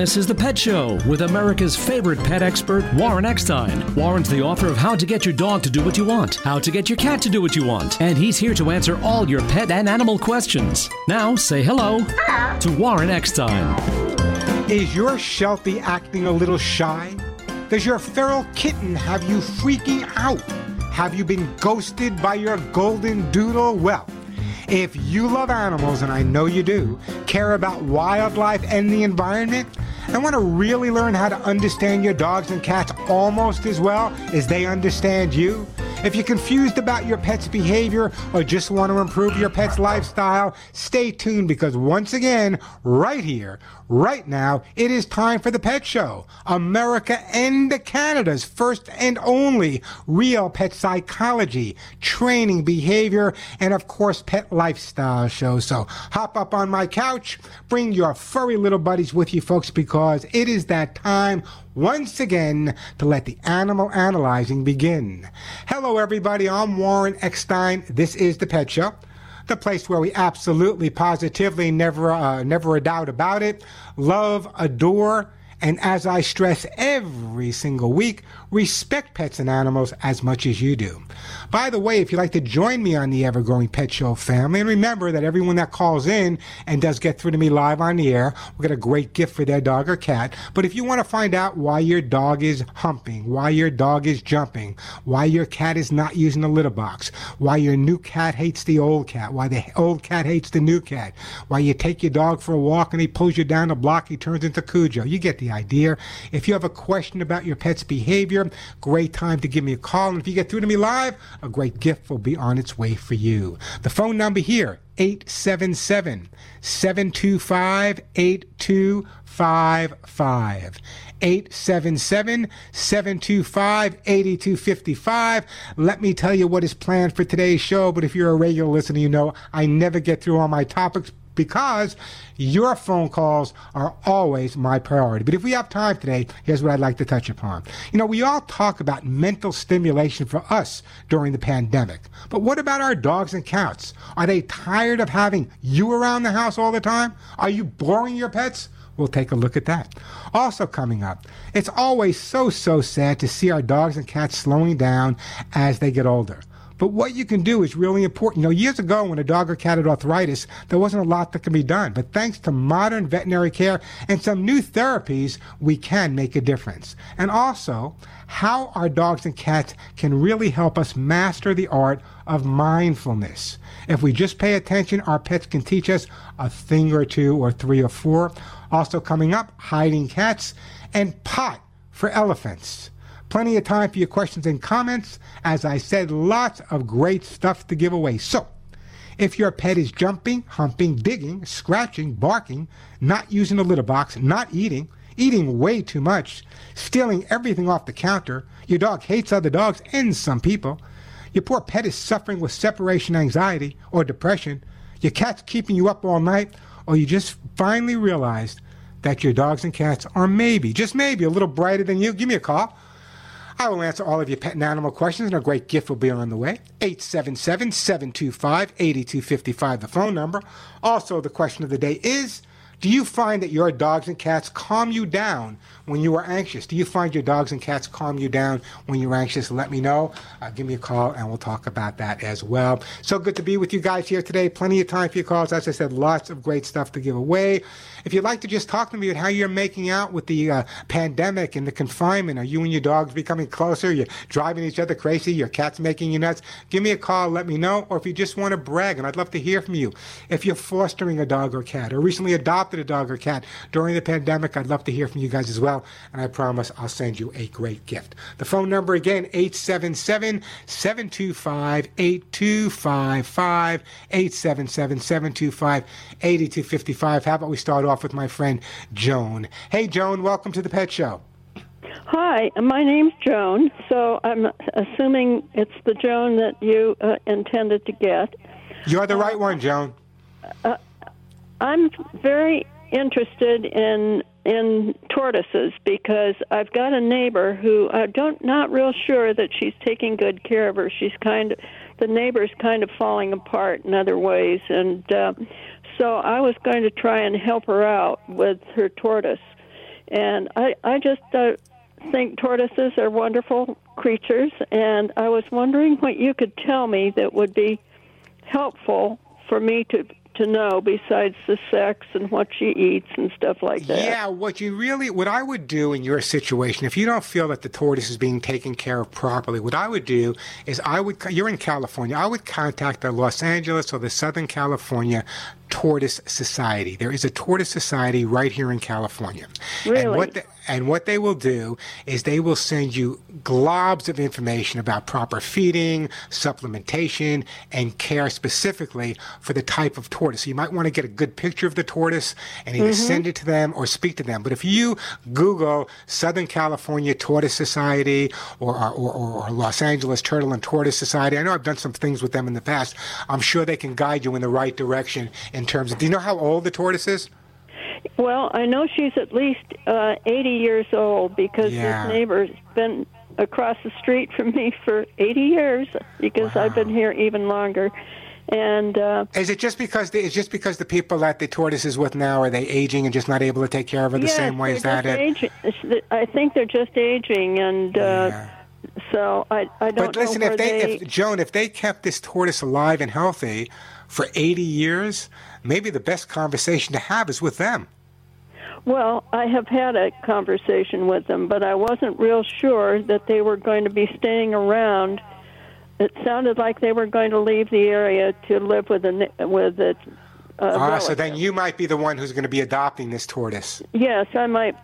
This is The Pet Show with America's favorite pet expert, Warren Eckstein. Warren's the author of How to Get Your Dog to Do What You Want, How to Get Your Cat to Do What You Want, and he's here to answer all your pet and animal questions. Now, say hello to Warren Eckstein. Is your Sheltie acting a little shy? Does your feral kitten have you freaking out? Have you been ghosted by your golden doodle? Well, if you love animals, and I know you do, care about wildlife and the environment, and want to really learn how to understand your dogs and cats almost as well as they understand you, if you're confused about your pet's behavior or just want to improve your pet's lifestyle, stay tuned because once again, right here, right now, it is time for the Pet Show, America and Canada's first and only real pet psychology, training, behavior, and of course, pet lifestyle show. So hop up on my couch, bring your furry little buddies with you, folks, because it is that time once again to let the animal analyzing begin. Hello, everybody. I'm Warren Eckstein. This is the Pet Show the place where we absolutely, positively, never, uh, never a doubt about it, love, adore, and as I stress every single week, respect pets and animals as much as you do. By the way, if you'd like to join me on the Ever Growing Pet Show family, and remember that everyone that calls in and does get through to me live on the air will get a great gift for their dog or cat. But if you want to find out why your dog is humping, why your dog is jumping, why your cat is not using the litter box, why your new cat hates the old cat, why the old cat hates the new cat, why you take your dog for a walk and he pulls you down the block, he turns into Cujo. You get the idea. If you have a question about your pet's behavior, great time to give me a call. And if you get through to me live, a great gift will be on its way for you. The phone number here, 877 725 8255. 877 725 8255. Let me tell you what is planned for today's show. But if you're a regular listener, you know I never get through all my topics because your phone calls are always my priority. But if we have time today, here's what I'd like to touch upon. You know, we all talk about mental stimulation for us during the pandemic. But what about our dogs and cats? Are they tired of having you around the house all the time? Are you boring your pets? We'll take a look at that. Also, coming up, it's always so, so sad to see our dogs and cats slowing down as they get older. But what you can do is really important. You know, years ago when a dog or cat had arthritis, there wasn't a lot that can be done. But thanks to modern veterinary care and some new therapies, we can make a difference. And also, how our dogs and cats can really help us master the art of mindfulness. If we just pay attention, our pets can teach us a thing or two or three or four. Also coming up, hiding cats and pot for elephants. Plenty of time for your questions and comments. As I said, lots of great stuff to give away. So, if your pet is jumping, humping, digging, scratching, barking, not using a litter box, not eating, eating way too much, stealing everything off the counter, your dog hates other dogs and some people, your poor pet is suffering with separation anxiety or depression, your cat's keeping you up all night, or you just finally realized that your dogs and cats are maybe, just maybe, a little brighter than you, give me a call. I will answer all of your pet and animal questions, and a great gift will be on the way. 877 725 8255, the phone number. Also, the question of the day is Do you find that your dogs and cats calm you down when you are anxious? Do you find your dogs and cats calm you down when you're anxious? Let me know. Uh, give me a call, and we'll talk about that as well. So good to be with you guys here today. Plenty of time for your calls. As I said, lots of great stuff to give away. If you'd like to just talk to me about how you're making out with the uh, pandemic and the confinement, are you and your dogs becoming closer? You're driving each other crazy? Your cat's making you nuts? Give me a call, let me know. Or if you just want to brag, and I'd love to hear from you. If you're fostering a dog or cat, or recently adopted a dog or cat during the pandemic, I'd love to hear from you guys as well. And I promise I'll send you a great gift. The phone number again, 877 725 8255. 877 725 8255. How about we start off with my friend Joan? Hey, Joan, welcome to the Pet Show. Hi, my name's Joan. So I'm assuming it's the Joan that you uh, intended to get. You're the right one, Joan. Uh, I'm very interested in in tortoises because I've got a neighbor who I don't not real sure that she's taking good care of her. She's kind of the neighbor's kind of falling apart in other ways, and uh, so I was going to try and help her out with her tortoise. And I, I just uh, think tortoises are wonderful creatures, and I was wondering what you could tell me that would be helpful for me to to know besides the sex and what she eats and stuff like that. Yeah, what you really, what I would do in your situation, if you don't feel that the tortoise is being taken care of properly, what I would do is I would, you're in California, I would contact the Los Angeles or the Southern California Tortoise Society. There is a Tortoise Society right here in California. Really? And what, the, and what they will do is they will send you globs of information about proper feeding, supplementation, and care specifically for the type of tortoise. So you might want to get a good picture of the tortoise and either mm-hmm. send it to them or speak to them. But if you Google Southern California Tortoise Society or, or, or, or Los Angeles Turtle and Tortoise Society, I know I've done some things with them in the past. I'm sure they can guide you in the right direction in terms of. Do you know how old the tortoise is? Well, I know she's at least uh, 80 years old because yeah. this neighbor's been across the street from me for 80 years because wow. I've been here even longer. And uh, is it just because the, it's just because the people that the tortoise is with now are they aging and just not able to take care of her the yes, same way as that? Aging. I think they're just aging, and uh, yeah. So I I don't. But listen, if they, they, if Joan, if they kept this tortoise alive and healthy for 80 years, maybe the best conversation to have is with them. Well, I have had a conversation with them, but I wasn't real sure that they were going to be staying around. It sounded like they were going to leave the area to live with a with it uh, ah, so then you might be the one who's going to be adopting this tortoise. Yes, I might.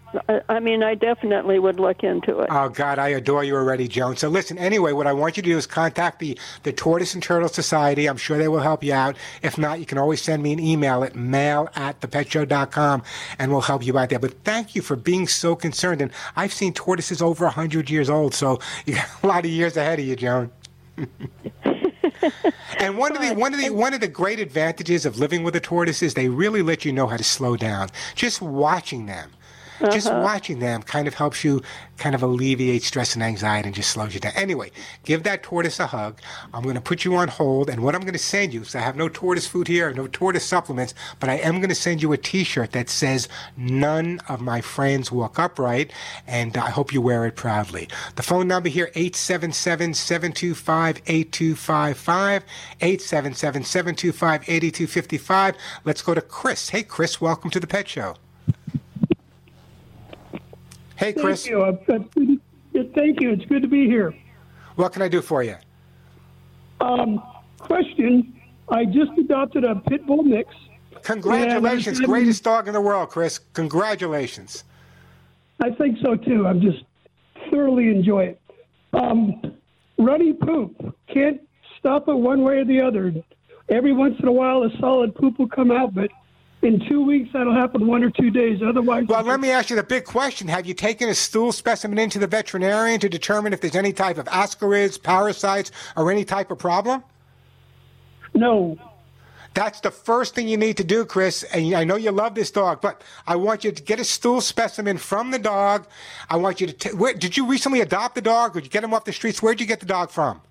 I mean, I definitely would look into it. Oh God, I adore you already, Joan. So listen, anyway, what I want you to do is contact the the Tortoise and Turtle Society. I'm sure they will help you out. If not, you can always send me an email at mail at thepetshow.com and we'll help you out there. But thank you for being so concerned. And I've seen tortoises over 100 years old, so you got a lot of years ahead of you, Joan. and one of the one of the one of the great advantages of living with a tortoise is they really let you know how to slow down. Just watching them uh-huh. Just watching them kind of helps you kind of alleviate stress and anxiety and just slows you down. Anyway, give that tortoise a hug. I'm going to put you on hold, and what I'm going to send you, so I have no tortoise food here, no tortoise supplements, but I am going to send you a T-shirt that says "None of my friends walk upright," and I hope you wear it proudly. The phone number here 877-725-8255, 877-725-8255. Let's go to Chris. Hey, Chris, welcome to the Pet Show. Hey, Chris. Thank you. Thank you. It's good to be here. What can I do for you? Um, question. I just adopted a pit bull mix. Congratulations. Greatest dog in the world, Chris. Congratulations. I think so too. I'm just thoroughly enjoy it. Um, runny poop. Can't stop it one way or the other. Every once in a while, a solid poop will come out, but in two weeks, that'll happen one or two days. Otherwise, well, let me ask you the big question: Have you taken a stool specimen into the veterinarian to determine if there's any type of ascarids, parasites, or any type of problem? No. That's the first thing you need to do, Chris. And I know you love this dog, but I want you to get a stool specimen from the dog. I want you to. T- where, did you recently adopt the dog, or did you get him off the streets? Where'd you get the dog from?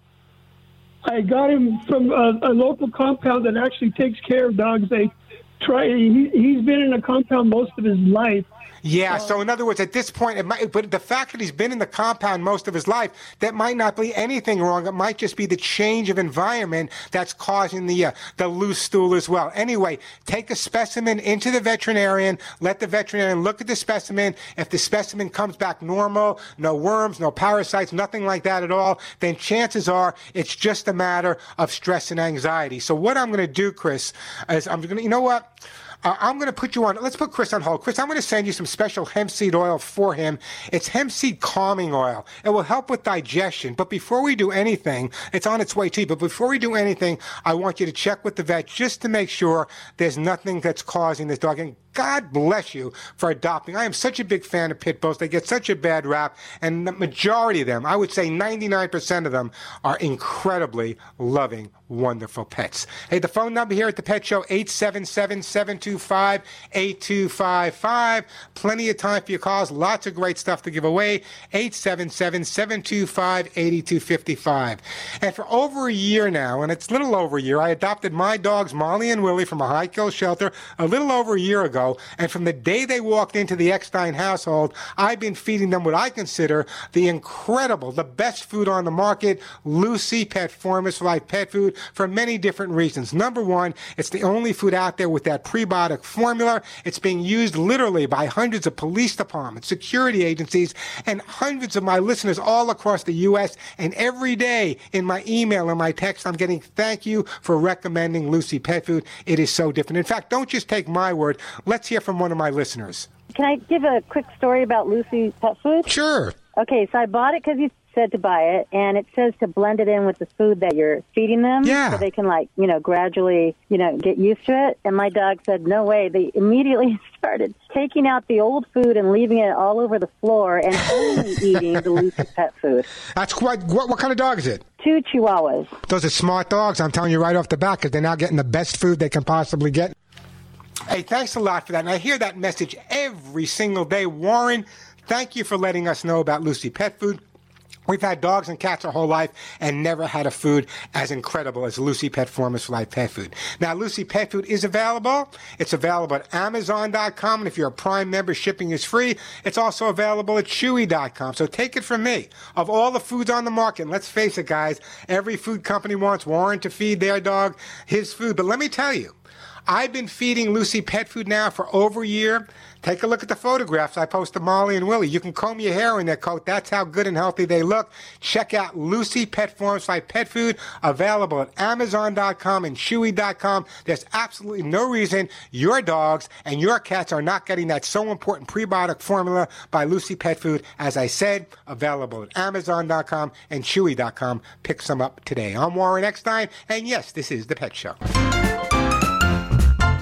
I got him from a, a local compound that actually takes care of dogs. They try. He, he's been in a compound most of his life, yeah. So in other words, at this point, it might, but the fact that he's been in the compound most of his life, that might not be anything wrong. It might just be the change of environment that's causing the uh, the loose stool as well. Anyway, take a specimen into the veterinarian. Let the veterinarian look at the specimen. If the specimen comes back normal, no worms, no parasites, nothing like that at all, then chances are it's just a matter of stress and anxiety. So what I'm going to do, Chris, is I'm going to, you know what? Uh, I'm going to put you on. Let's put Chris on hold. Chris, I'm going to send you some special hemp seed oil for him. It's hemp seed calming oil. It will help with digestion. But before we do anything, it's on its way too. But before we do anything, I want you to check with the vet just to make sure there's nothing that's causing this dog. And God bless you for adopting. I am such a big fan of pit bulls. They get such a bad rap, and the majority of them, I would say 99% of them, are incredibly loving, wonderful pets. Hey, the phone number here at the Pet Show, 877-725-8255. Plenty of time for your calls. Lots of great stuff to give away. 877-725-8255. And for over a year now, and it's a little over a year, I adopted my dogs, Molly and Willie, from a high kill shelter a little over a year ago and from the day they walked into the Eckstein household, I've been feeding them what I consider the incredible, the best food on the market, Lucy Pet Formulas for Life pet food, for many different reasons. Number one, it's the only food out there with that prebiotic formula. It's being used literally by hundreds of police departments, security agencies, and hundreds of my listeners all across the U.S. And every day in my email and my text, I'm getting thank you for recommending Lucy Pet Food. It is so different. In fact, don't just take my word. Let's hear from one of my listeners. Can I give a quick story about Lucy Pet Food? Sure. Okay, so I bought it because you said to buy it, and it says to blend it in with the food that you're feeding them, Yeah. so they can like you know gradually you know get used to it. And my dog said, "No way!" They immediately started taking out the old food and leaving it all over the floor, and only eating the Lucy Pet Food. That's quite. What, what kind of dog is it? Two Chihuahuas. Those are smart dogs. I'm telling you right off the bat because they're now getting the best food they can possibly get. Hey, thanks a lot for that. And I hear that message every single day. Warren, thank you for letting us know about Lucy Pet Food. We've had dogs and cats our whole life and never had a food as incredible as Lucy Pet for Life Pet Food. Now, Lucy Pet Food is available. It's available at Amazon.com, and if you're a Prime member, shipping is free. It's also available at Chewy.com. So take it from me. Of all the foods on the market, let's face it, guys, every food company wants Warren to feed their dog his food. But let me tell you, I've been feeding Lucy pet food now for over a year. Take a look at the photographs I post to Molly and Willie. You can comb your hair in their coat. That's how good and healthy they look. Check out Lucy Pet Forms like Pet Food, available at Amazon.com and Chewy.com. There's absolutely no reason your dogs and your cats are not getting that so important prebiotic formula by Lucy Pet Food. As I said, available at Amazon.com and Chewy.com. Pick some up today. I'm Warren Eckstein, and yes, this is The Pet Show.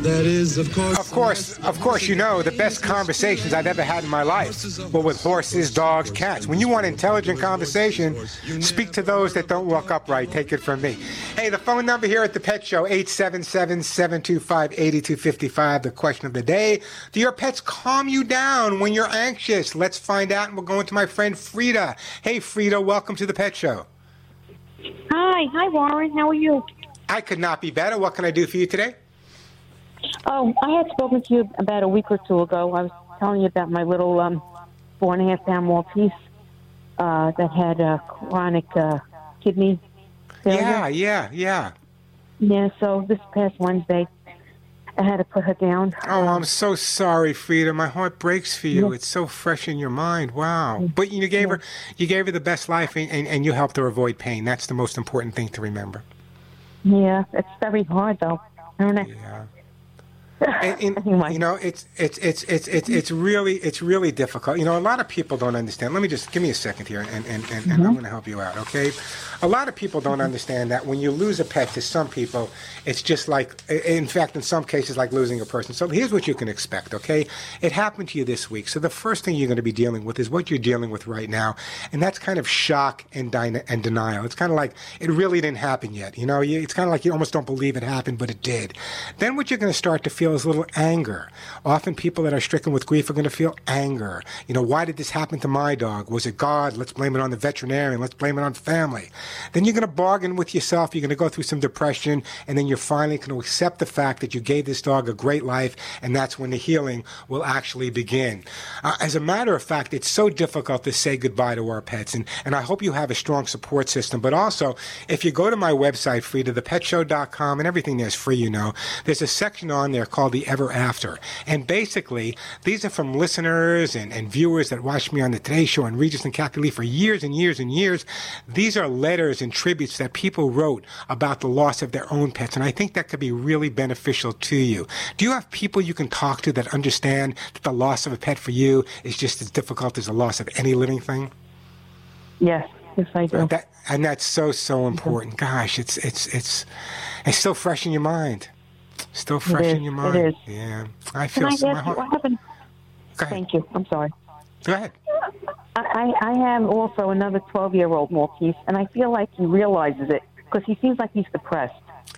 That is, of course. Of course, of course, you know the best conversations I've ever had in my life were with horses, dogs, cats. When you want intelligent conversation, speak to those that don't walk upright. Take it from me. Hey, the phone number here at the Pet Show, 877-725-8255. The question of the day, do your pets calm you down when you're anxious? Let's find out, and we're going to my friend Frida. Hey, Frida, welcome to the Pet Show. Hi, hi Warren. How are you? I could not be better. What can I do for you today? Oh, I had spoken to you about a week or two ago. I was telling you about my little um, four and a half pound Maltese uh, that had uh, chronic uh, kidney failure. Yeah, yeah, yeah. Yeah, so this past Wednesday, I had to put her down. Oh, I'm so sorry, Frida. My heart breaks for you. It's so fresh in your mind. Wow. But you gave her, you gave her the best life, and, and, and you helped her avoid pain. That's the most important thing to remember. Yeah, it's very hard though. I don't know. Yeah. And, and, you know, it's it's it's it's it's it's really it's really difficult. You know, a lot of people don't understand. Let me just give me a second here, and and, and, and I'm mm-hmm. going to help you out. Okay, a lot of people don't mm-hmm. understand that when you lose a pet to some people, it's just like, in fact, in some cases, like losing a person. So here's what you can expect. Okay, it happened to you this week. So the first thing you're going to be dealing with is what you're dealing with right now, and that's kind of shock and dyna- and denial. It's kind of like it really didn't happen yet. You know, you, it's kind of like you almost don't believe it happened, but it did. Then what you're going to start to feel is a little anger. Often people that are stricken with grief are going to feel anger. You know, why did this happen to my dog? Was it God? Let's blame it on the veterinarian. Let's blame it on family. Then you're going to bargain with yourself. You're going to go through some depression, and then you're finally going to accept the fact that you gave this dog a great life, and that's when the healing will actually begin. Uh, as a matter of fact, it's so difficult to say goodbye to our pets, and, and I hope you have a strong support system. But also, if you go to my website, FridaThePetShow.com, and everything there's free, you know, there's a section on there called the Ever After. And basically, these are from listeners and, and viewers that watched me on the Today Show and Regis and Kathie Lee for years and years and years. These are letters and tributes that people wrote about the loss of their own pets. And I think that could be really beneficial to you. Do you have people you can talk to that understand that the loss of a pet for you is just as difficult as the loss of any living thing? Yes, yes I do. That, and that's so so important. Gosh, it's it's it's it's still fresh in your mind. Still fresh in your mind. is. Yeah, I Can feel. I so, my ask you what happened? go ahead. Thank you. I'm sorry. Go ahead. I, I I have also another 12 year old Maltese, and I feel like he realizes it because he seems like he's depressed.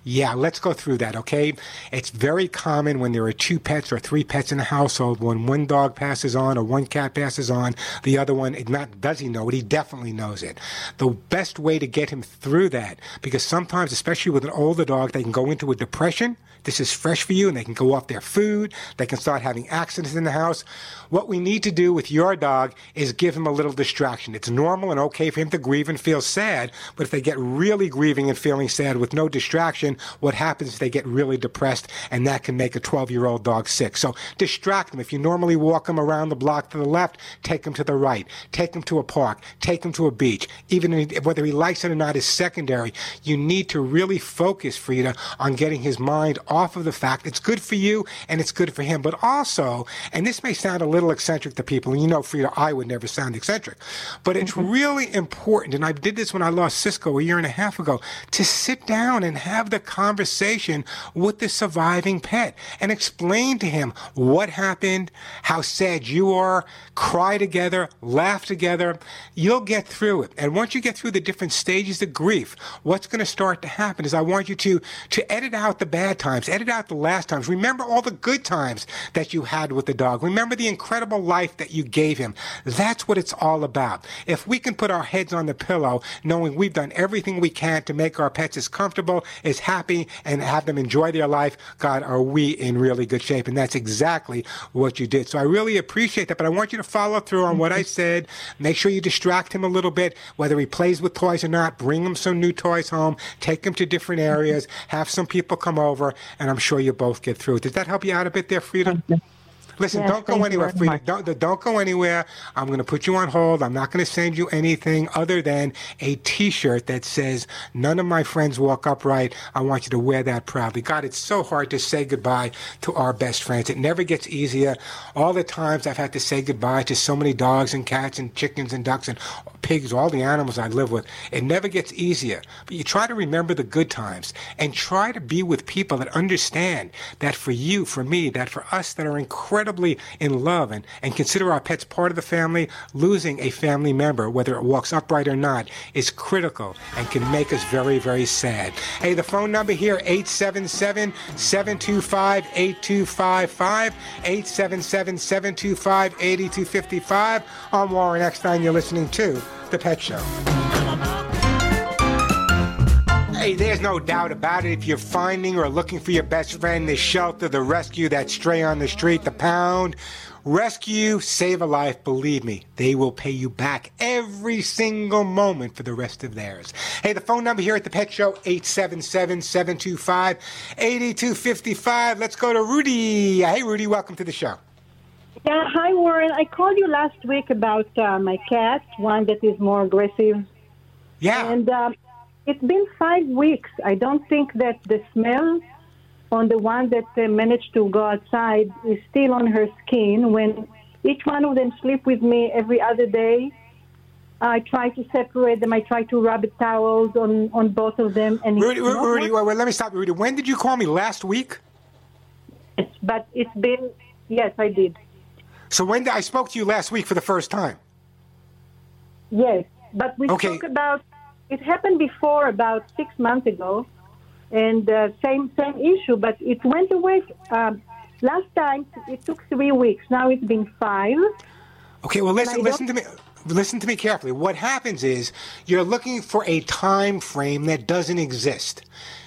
Yeah, let's go through that, okay? It's very common when there are two pets or three pets in a household. When one dog passes on or one cat passes on, the other one, not does he know it? He definitely knows it. The best way to get him through that, because sometimes, especially with an older dog, they can go into a depression. This is fresh for you, and they can go off their food. They can start having accidents in the house. What we need to do with your dog is give him a little distraction. It's normal and okay for him to grieve and feel sad, but if they get really grieving and feeling sad with no distraction, what happens is they get really depressed, and that can make a 12 year old dog sick. So distract them. If you normally walk them around the block to the left, take him to the right. Take him to a park. Take him to a beach. Even whether he likes it or not is secondary. You need to really focus, Frida, on getting his mind of the fact it's good for you and it's good for him. But also, and this may sound a little eccentric to people, and you know, Frida, I would never sound eccentric, but it's mm-hmm. really important, and I did this when I lost Cisco a year and a half ago, to sit down and have the conversation with the surviving pet and explain to him what happened, how sad you are, cry together, laugh together. You'll get through it. And once you get through the different stages of grief, what's going to start to happen is I want you to, to edit out the bad times times. Edit out the last times. Remember all the good times that you had with the dog. Remember the incredible life that you gave him. That's what it's all about. If we can put our heads on the pillow, knowing we've done everything we can to make our pets as comfortable, as happy, and have them enjoy their life, God, are we in really good shape? And that's exactly what you did. So I really appreciate that. But I want you to follow through on what I mm-hmm. said. Make sure you distract him a little bit, whether he plays with toys or not. Bring him some new toys home. Take him to different mm-hmm. areas. Have some people come over and I'm sure you both get through. Did that help you out a bit there, Frida? Listen, yes, don't go anywhere, Frida. Don't, don't go anywhere. I'm going to put you on hold. I'm not going to send you anything other than a T-shirt that says, none of my friends walk upright. I want you to wear that proudly. God, it's so hard to say goodbye to our best friends. It never gets easier. All the times I've had to say goodbye to so many dogs and cats and chickens and ducks and pigs, all the animals I live with, it never gets easier. But you try to remember the good times and try to be with people that understand that for you, for me, that for us that are incredible incredibly in love and, and consider our pets part of the family, losing a family member, whether it walks upright or not, is critical and can make us very, very sad. Hey, the phone number here, 877-725-8255, 877-725-8255. I'm Warren Eckstein. You're listening to The Pet Show. Hey, there's no doubt about it. If you're finding or looking for your best friend, the shelter, the rescue, that stray on the street, the pound, rescue, save a life, believe me, they will pay you back every single moment for the rest of theirs. Hey, the phone number here at the Pet Show, 877-725-8255. Let's go to Rudy. Hey, Rudy, welcome to the show. Yeah, hi, Warren. I called you last week about uh, my cat, one that is more aggressive. Yeah. And um, it's been five weeks. I don't think that the smell on the one that uh, managed to go outside is still on her skin. When each one of them sleep with me every other day, I try to separate them. I try to rub towels on, on both of them. And Rudy, Rudy, wait, wait, let me stop, you. Rudy. When did you call me last week? Yes, but it's been yes, I did. So when did, I spoke to you last week for the first time? Yes, but we okay. spoke about it happened before about six months ago, and uh, same same issue, but it went away. Um, last time it took three weeks. Now it's been five. Okay, well listen listen to me. Listen to me carefully. What happens is you're looking for a time frame that doesn't exist.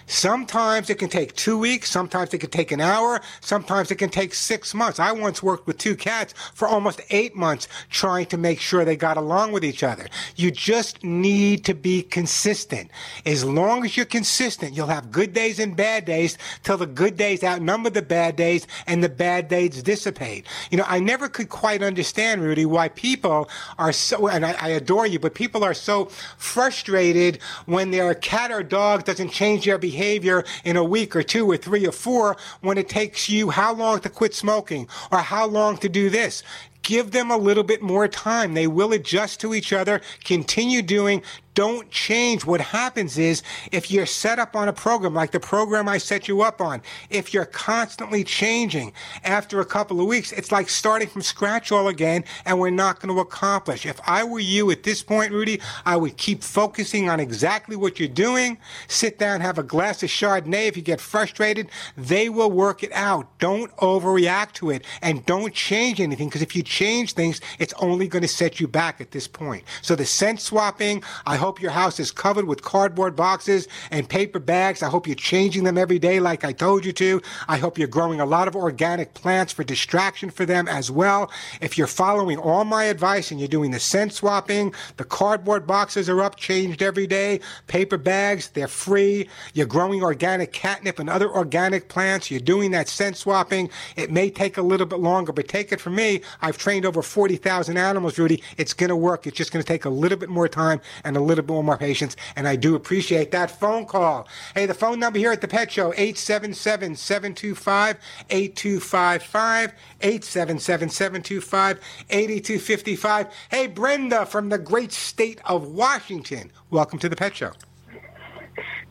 Sometimes it can take two weeks. Sometimes it can take an hour. Sometimes it can take six months. I once worked with two cats for almost eight months trying to make sure they got along with each other. You just need to be consistent. As long as you're consistent, you'll have good days and bad days till the good days outnumber the bad days and the bad days dissipate. You know, I never could quite understand, Rudy, why people are so, and I, I adore you, but people are so frustrated when their cat or dog doesn't change their behavior behavior in a week or two or three or four when it takes you how long to quit smoking or how long to do this. Give them a little bit more time. They will adjust to each other, continue doing don't change. What happens is if you're set up on a program like the program I set you up on, if you're constantly changing after a couple of weeks, it's like starting from scratch all again and we're not going to accomplish. If I were you at this point, Rudy, I would keep focusing on exactly what you're doing. Sit down, have a glass of Chardonnay. If you get frustrated, they will work it out. Don't overreact to it and don't change anything because if you change things, it's only going to set you back at this point. So the scent swapping, I hope your house is covered with cardboard boxes and paper bags. I hope you're changing them every day like I told you to. I hope you're growing a lot of organic plants for distraction for them as well. If you're following all my advice and you're doing the scent swapping, the cardboard boxes are up, changed every day, paper bags, they're free. You're growing organic catnip and other organic plants. You're doing that scent swapping. It may take a little bit longer, but take it from me. I've trained over 40,000 animals, Rudy. It's going to work. It's just going to take a little bit more time and a little bit more patience. And I do appreciate that phone call. Hey, the phone number here at the Pet Show, 877 725 8255. 877 725 8255. Hey, Brenda from the great state of Washington. Welcome to the Pet Show.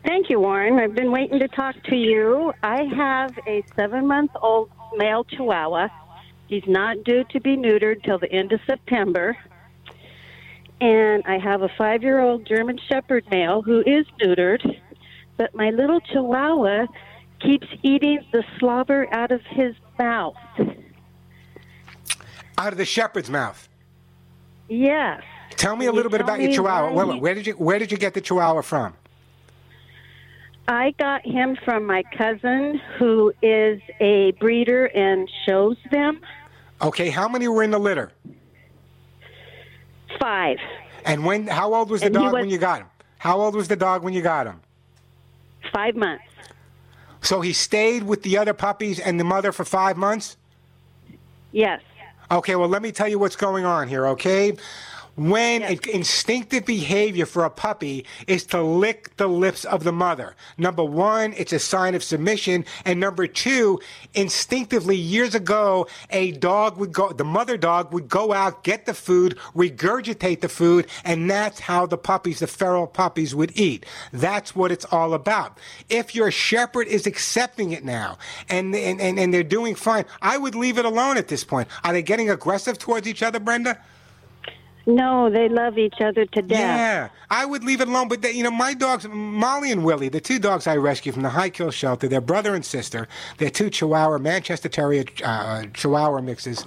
Thank you, Warren. I've been waiting to talk to you. I have a seven month old male chihuahua. He's not due to be neutered till the end of September. And I have a five year old German Shepherd male who is neutered. But my little chihuahua keeps eating the slobber out of his mouth. Out of the shepherd's mouth. Yes. Tell me a little bit about your chihuahua. wait, where did you where did you get the chihuahua from? I got him from my cousin who is a breeder and shows them. Okay, how many were in the litter? Five. And when how old was the And dog was- when you got him? How old was the dog when you got him? Five months. So he stayed with the other puppies and the mother for 5 months? Yes. Okay, well, let me tell you what's going on here, okay? When in- instinctive behavior for a puppy is to lick the lips of the mother. Number one, it's a sign of submission. And number two, instinctively, years ago, a dog would go, the mother dog would go out, get the food, regurgitate the food, and that's how the puppies, the feral puppies, would eat. That's what it's all about. If your shepherd is accepting it now and, and, and, and they're doing fine, I would leave it alone at this point. Are they getting aggressive towards each other, Brenda? No, they love each other to death. Yeah, I would leave it alone. But they, you know, my dogs, Molly and Willie, the two dogs I rescued from the High Kill Shelter, they're brother and sister. They're two Chihuahua, Manchester Terrier uh, Chihuahua mixes.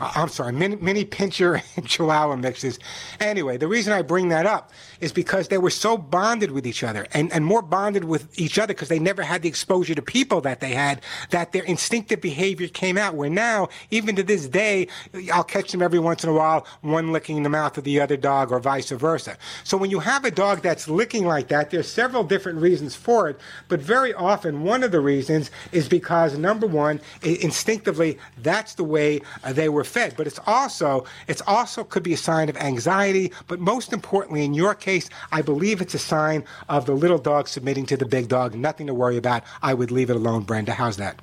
Uh, I'm sorry, mini, mini pinscher and Chihuahua mixes. Anyway, the reason I bring that up is because they were so bonded with each other and, and more bonded with each other because they never had the exposure to people that they had, that their instinctive behavior came out. Where now, even to this day, I'll catch them every once in a while, one licking the mouth of the other dog or vice versa. So when you have a dog that's licking like that, there's several different reasons for it, but very often one of the reasons is because number one, instinctively, that's the way uh, they were fed. But it's also, it's also could be a sign of anxiety, but most importantly, in your case, I believe it's a sign of the little dog submitting to the big dog. Nothing to worry about. I would leave it alone, Brenda. How's that?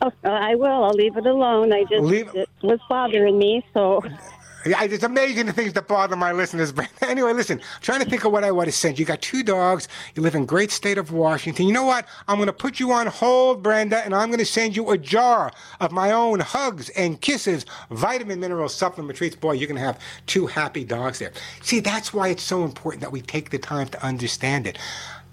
Oh, I will. I'll leave it alone. I just Leave- it was bothering me, so it's amazing the things that bother my listeners. But anyway, listen, trying to think of what I want to send you. You got two dogs. You live in great state of Washington. You know what? I'm going to put you on hold, Brenda, and I'm going to send you a jar of my own hugs and kisses, vitamin mineral supplement treats. Boy, you're going to have two happy dogs there. See, that's why it's so important that we take the time to understand it.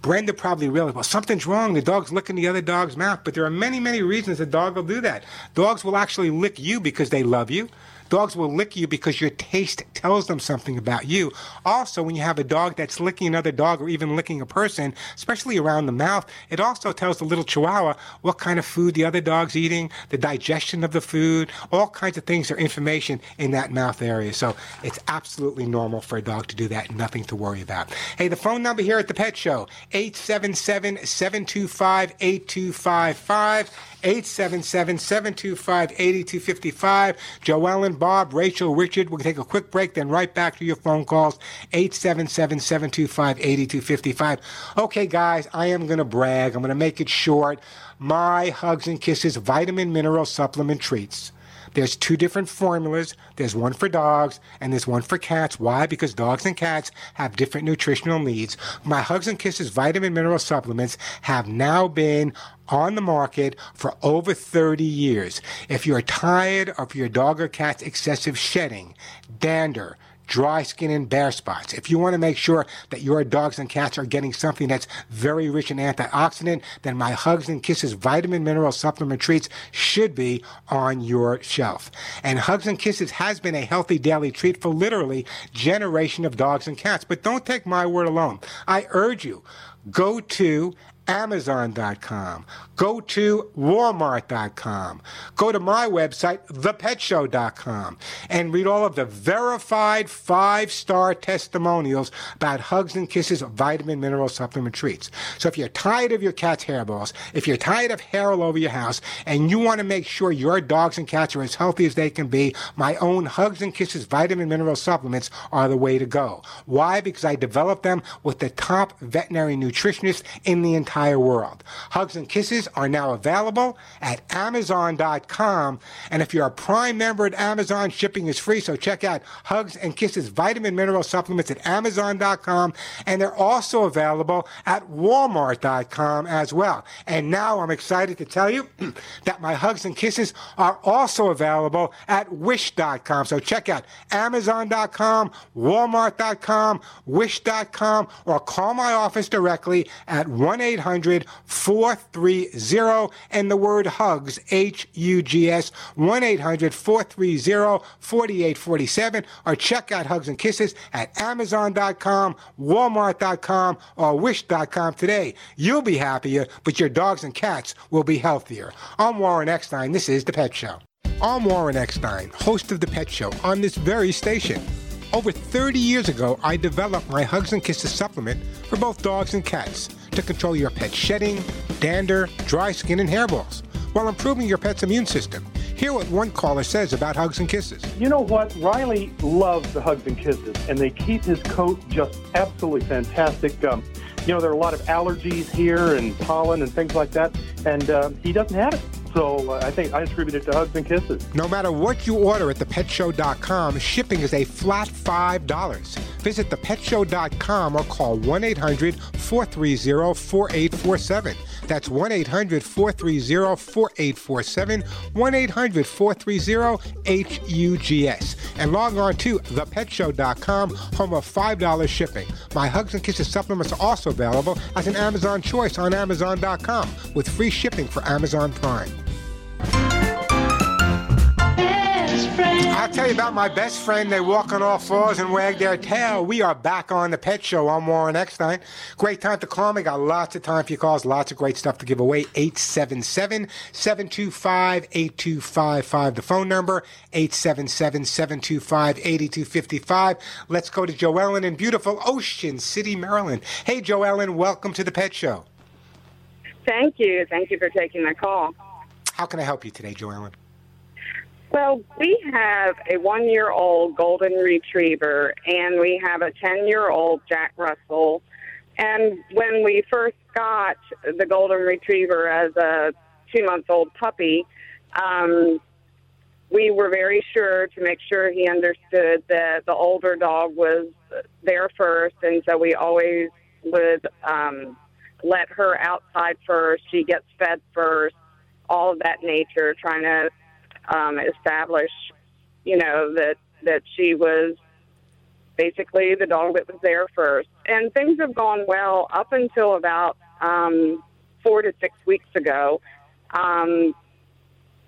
Brenda probably realized, well, something's wrong. The dog's licking the other dog's mouth. But there are many, many reasons a dog will do that. Dogs will actually lick you because they love you. Dogs will lick you because your taste tells them something about you. Also, when you have a dog that's licking another dog or even licking a person, especially around the mouth, it also tells the little chihuahua what kind of food the other dog's eating, the digestion of the food, all kinds of things are information in that mouth area. So it's absolutely normal for a dog to do that, nothing to worry about. Hey, the phone number here at the Pet Show, 877 725 8255. 877-725-8255. Joelle Bob, Rachel, Richard. We'll take a quick break, then right back to your phone calls. 877-725-8255. Okay, guys, I am going to brag. I'm going to make it short. My Hugs and Kisses vitamin mineral supplement treats There's two different formulas. There's one for dogs and there's one for cats. Why? Because dogs and cats have different nutritional needs. My Hugs and Kisses vitamin mineral supplements have now been on the market for over 30 years. If you're tired of your dog or cat's excessive shedding, dander, dry skin and bare spots. If you want to make sure that your dogs and cats are getting something that's very rich in antioxidant, then my Hugs and Kisses vitamin mineral supplement treats should be on your shelf. And Hugs and Kisses has been a healthy daily treat for literally generation of dogs and cats. But don't take my word alone. I urge you, go to Amazon.com. Go to Walmart.com. Go to my website, thepetshow.com, and read all of the verified five star testimonials about Hugs and Kisses vitamin mineral supplement treats. So if you're tired of your cat's hairballs, if you're tired of hair all over your house, and you want to make sure your dogs and cats are as healthy as they can be, my own Hugs and Kisses vitamin mineral supplements are the way to go. Why? Because I developed them with the top veterinary nutritionists in the entire world. Hugs and Kisses are now available at Amazon.com. And if you're a Prime member at Amazon, shipping is free. So check out Hugs and Kisses vitamin mineral supplements at Amazon.com. And they're also available at Walmart.com as well. And now I'm excited to tell you that my Hugs and Kisses are also available at Wish.com. So check out Amazon.com, Walmart.com, Wish.com, or call my office directly at 1 800 430 and the word hugs, H U G S, 1 800 430 4847, or check out Hugs and Kisses at Amazon.com, Walmart.com, or Wish.com today. You'll be happier, but your dogs and cats will be healthier. I'm Warren Eckstein. This is The Pet Show. I'm Warren Eckstein, host of The Pet Show on this very station. Over 30 years ago, I developed my Hugs and Kisses supplement for both dogs and cats to control your pet's shedding, dander, dry skin, and hairballs while improving your pet's immune system. Hear what one caller says about Hugs and Kisses. You know what? Riley loves the Hugs and Kisses, and they keep his coat just absolutely fantastic. Um, you know, there are a lot of allergies here and pollen and things like that, and uh, he doesn't have it. So uh, I think I attribute it to hugs and kisses. No matter what you order at thepetshow.com, shipping is a flat $5. Visit thepetshow.com or call 1 800 430 4847. That's 1 800 430 4847, 1 800 430 HUGS. And log on to thepetshow.com, home of $5 shipping. My Hugs and Kisses supplements are also available as an Amazon choice on Amazon.com with free shipping for Amazon Prime. I'll tell you about my best friend. They walk on all fours and wag their tail. We are back on the Pet Show. I'm Warren Eckstein. Great time to call me. Got lots of time for your calls. Lots of great stuff to give away. 877-725-8255. The phone number, 877-725-8255. Let's go to Joellen in beautiful Ocean City, Maryland. Hey, Joellen, welcome to the Pet Show. Thank you. Thank you for taking my call. How can I help you today, Joellen? Well, we have a one year old golden retriever and we have a 10 year old Jack Russell. And when we first got the golden retriever as a two month old puppy, um, we were very sure to make sure he understood that the older dog was there first. And so we always would um, let her outside first. She gets fed first, all of that nature, trying to um, establish, you know, that that she was basically the dog that was there first. And things have gone well up until about um, four to six weeks ago. Um,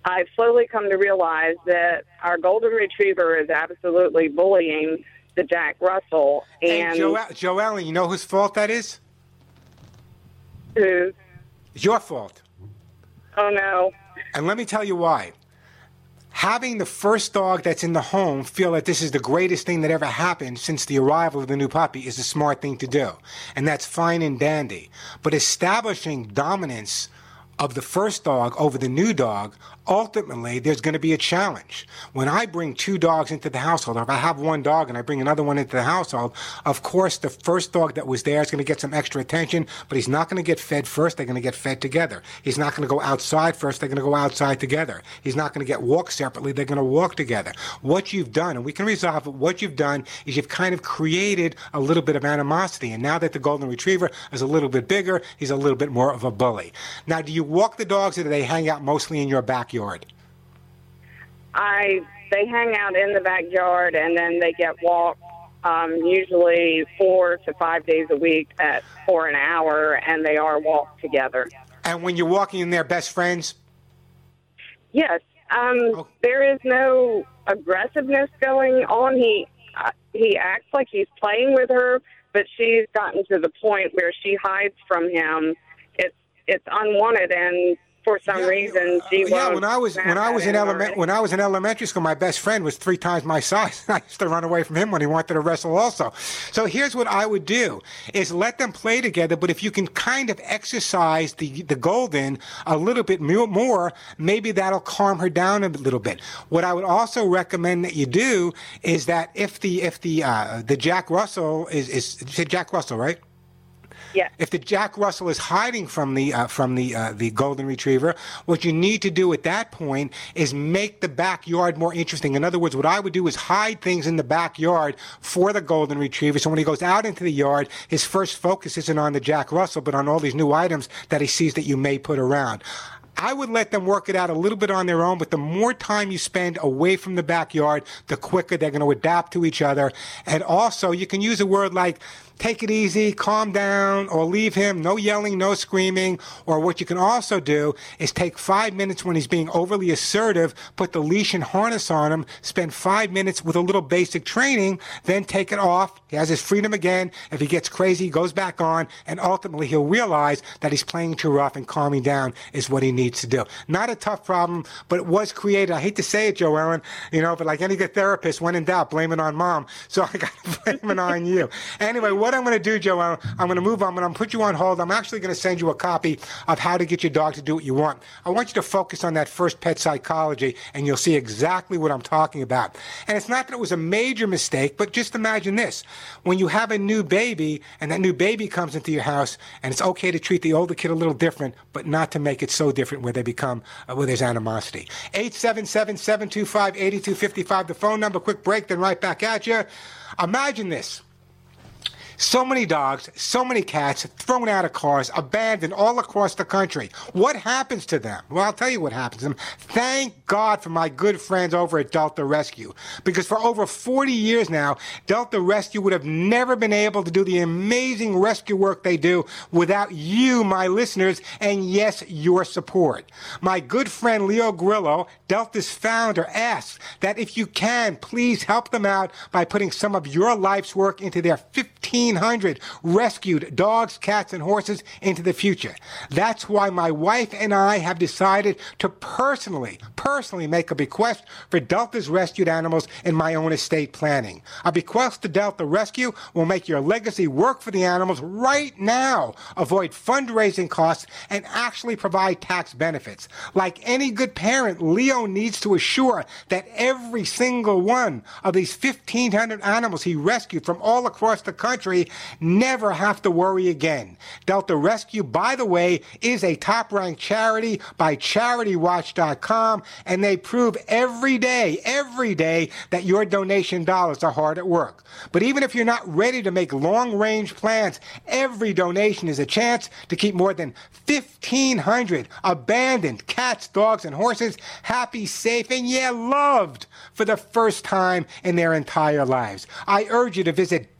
I've slowly come to realize that our golden retriever is absolutely bullying the Jack Russell. And hey, Joelle, Joellen, you know whose fault that is? Who? It's your fault. Oh no. And let me tell you why having the first dog that's in the home feel that this is the greatest thing that ever happened since the arrival of the new puppy is a smart thing to do. And that's fine and dandy. But establishing dominance of the first dog over the new dog, ultimately there's going to be a challenge. When I bring two dogs into the household, or if I have one dog and I bring another one into the household, of course the first dog that was there is going to get some extra attention, but he's not going to get fed first. They're going to get fed together. He's not going to go outside first. They're going to go outside together. He's not going to get walked separately. They're going to walk together. What you've done, and we can resolve it, what you've done is you've kind of created a little bit of animosity. And now that the golden retriever is a little bit bigger, he's a little bit more of a bully. Now, do you walk the dogs or do they hang out mostly in your backyard? I they hang out in the backyard and then they get walked um, usually four to five days a week at for an hour, and they are walked together. And when you're walking in, they're best friends. Yes, um, there is no aggressiveness going on. He uh, he acts like he's playing with her, but she's gotten to the point where she hides from him. It's unwanted, and for some reason she yeah, when I was when I was in element when I was in elementary school, my best friend was three times my size. I used to run away from him when he wanted to wrestle also. So here's what I would do is let them play together, but if you can kind of exercise the the golden a little bit more, maybe that'll calm her down a little bit. What I would also recommend that you do is that if the if the uh, the Jack Russell is is Jack Russell, right? Yeah. If the Jack Russell is hiding from the uh, from the uh, the golden retriever, what you need to do at that point is make the backyard more interesting. In other words, what I would do is hide things in the backyard for the golden retriever. So when he goes out into the yard, his first focus isn't on the Jack Russell, but on all these new items that he sees that you may put around. I would let them work it out a little bit on their own, but the more time you spend away from the backyard, the quicker they're going to adapt to each other. And also, you can use a word like, take it easy, calm down, or leave him, no yelling, no screaming. Or what you can also do is take five minutes when he's being overly assertive, put the leash and harness on him, spend five minutes with a little basic training, then take it off. He has his freedom again. If he gets crazy, he goes back on, and ultimately he'll realize that he's playing too rough and calming down is what he needs to do. Not a tough problem, but it was created. I hate to say it, Joe Ellen, you know, but like any good therapist, when in doubt, blame it on mom. So I got to blame it on you. Anyway, what I'm going to do, Joe, Ellen, I'm going to move on. I'm going to put you on hold. I'm actually going to send you a copy of how to get your dog to do what you want. I want you to focus on that first pet psychology, and you'll see exactly what I'm talking about. And it's not that it was a major mistake, but just imagine this. When you have a new baby, and that new baby comes into your house, and it's okay to treat the older kid a little different, but not to make it so different where they become, uh, where there's animosity. 877-725-8255, the phone number. Quick break, then right back at you. Imagine this. So many dogs, so many cats thrown out of cars, abandoned all across the country. What happens to them? Well, I'll tell you what happens to them. Thank God for my good friends over at Delta Rescue. Because for over 40 years now, Delta Rescue would have never been able to do the amazing rescue work they do without you, my listeners, and yes, your support. My good friend Leo Grillo, Delta's founder, asks that if you can, please help them out by putting some of your life's work into their 1,500 rescued dogs, cats, and horses into the future. That's why my wife and I have decided to personally, personally make a bequest for Delta's rescued animals in my own estate planning. A bequest to Delta Rescue will make your legacy work for the animals right now, avoid fundraising costs, and actually provide tax benefits. Like any good parent, Leo needs to assure that every single one of these 1,500 animals he rescued from all across the country never have to worry again. Delta Rescue, by the way, is a top ranked charity by CharityWatch.com, and they prove every day, every day that your donation dollars are hard at work. But even if you're not ready to make long range plans, every donation is a chance to keep more than 1,500 abandoned cats, dogs, and horses happy, safe, and yeah, loved for the first time in their entire lives. I urge you to visit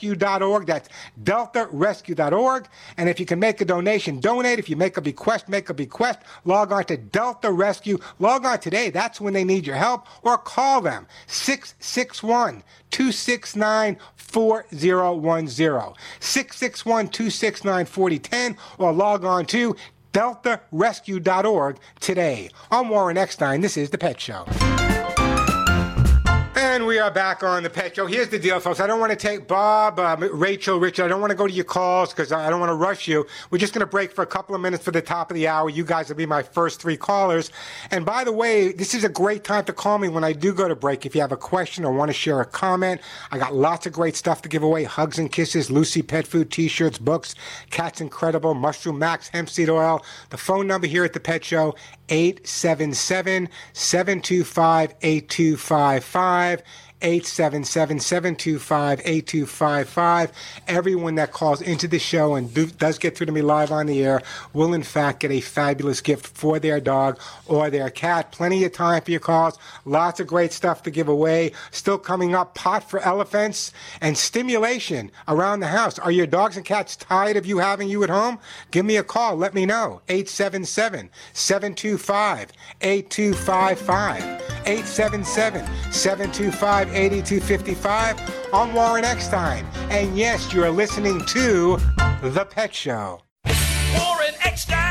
deltarescue.org. That's deltarescue.org. And if you can make a donation, donate. If you make a bequest, make a bequest. Log on to Delta Rescue. Log on today. That's when they need your help. Or call them 661 269 4010. 661 269 4010. Or log on to deltarescue.org today. I'm Warren Eckstein. This is The Pet Show. And we are back on the Pet Show. Here's the deal, folks. I don't want to take Bob, uh, Rachel, Richard. I don't want to go to your calls because I don't want to rush you. We're just going to break for a couple of minutes for the top of the hour. You guys will be my first three callers. And by the way, this is a great time to call me when I do go to break. If you have a question or want to share a comment, I got lots of great stuff to give away: hugs and kisses, Lucy pet food, T-shirts, books, Cats Incredible, Mushroom Max, hemp seed oil. The phone number here at the Pet Show: 877 725 8255. 877-725-8255. Everyone that calls into the show and do, does get through to me live on the air will in fact get a fabulous gift for their dog or their cat. Plenty of time for your calls. Lots of great stuff to give away. Still coming up, pot for elephants and stimulation around the house. Are your dogs and cats tired of you having you at home? Give me a call. Let me know. 877-725-8255. 877-725 8255. I'm Warren Eckstein. And yes, you're listening to The Pet Show. Warren Eckstein,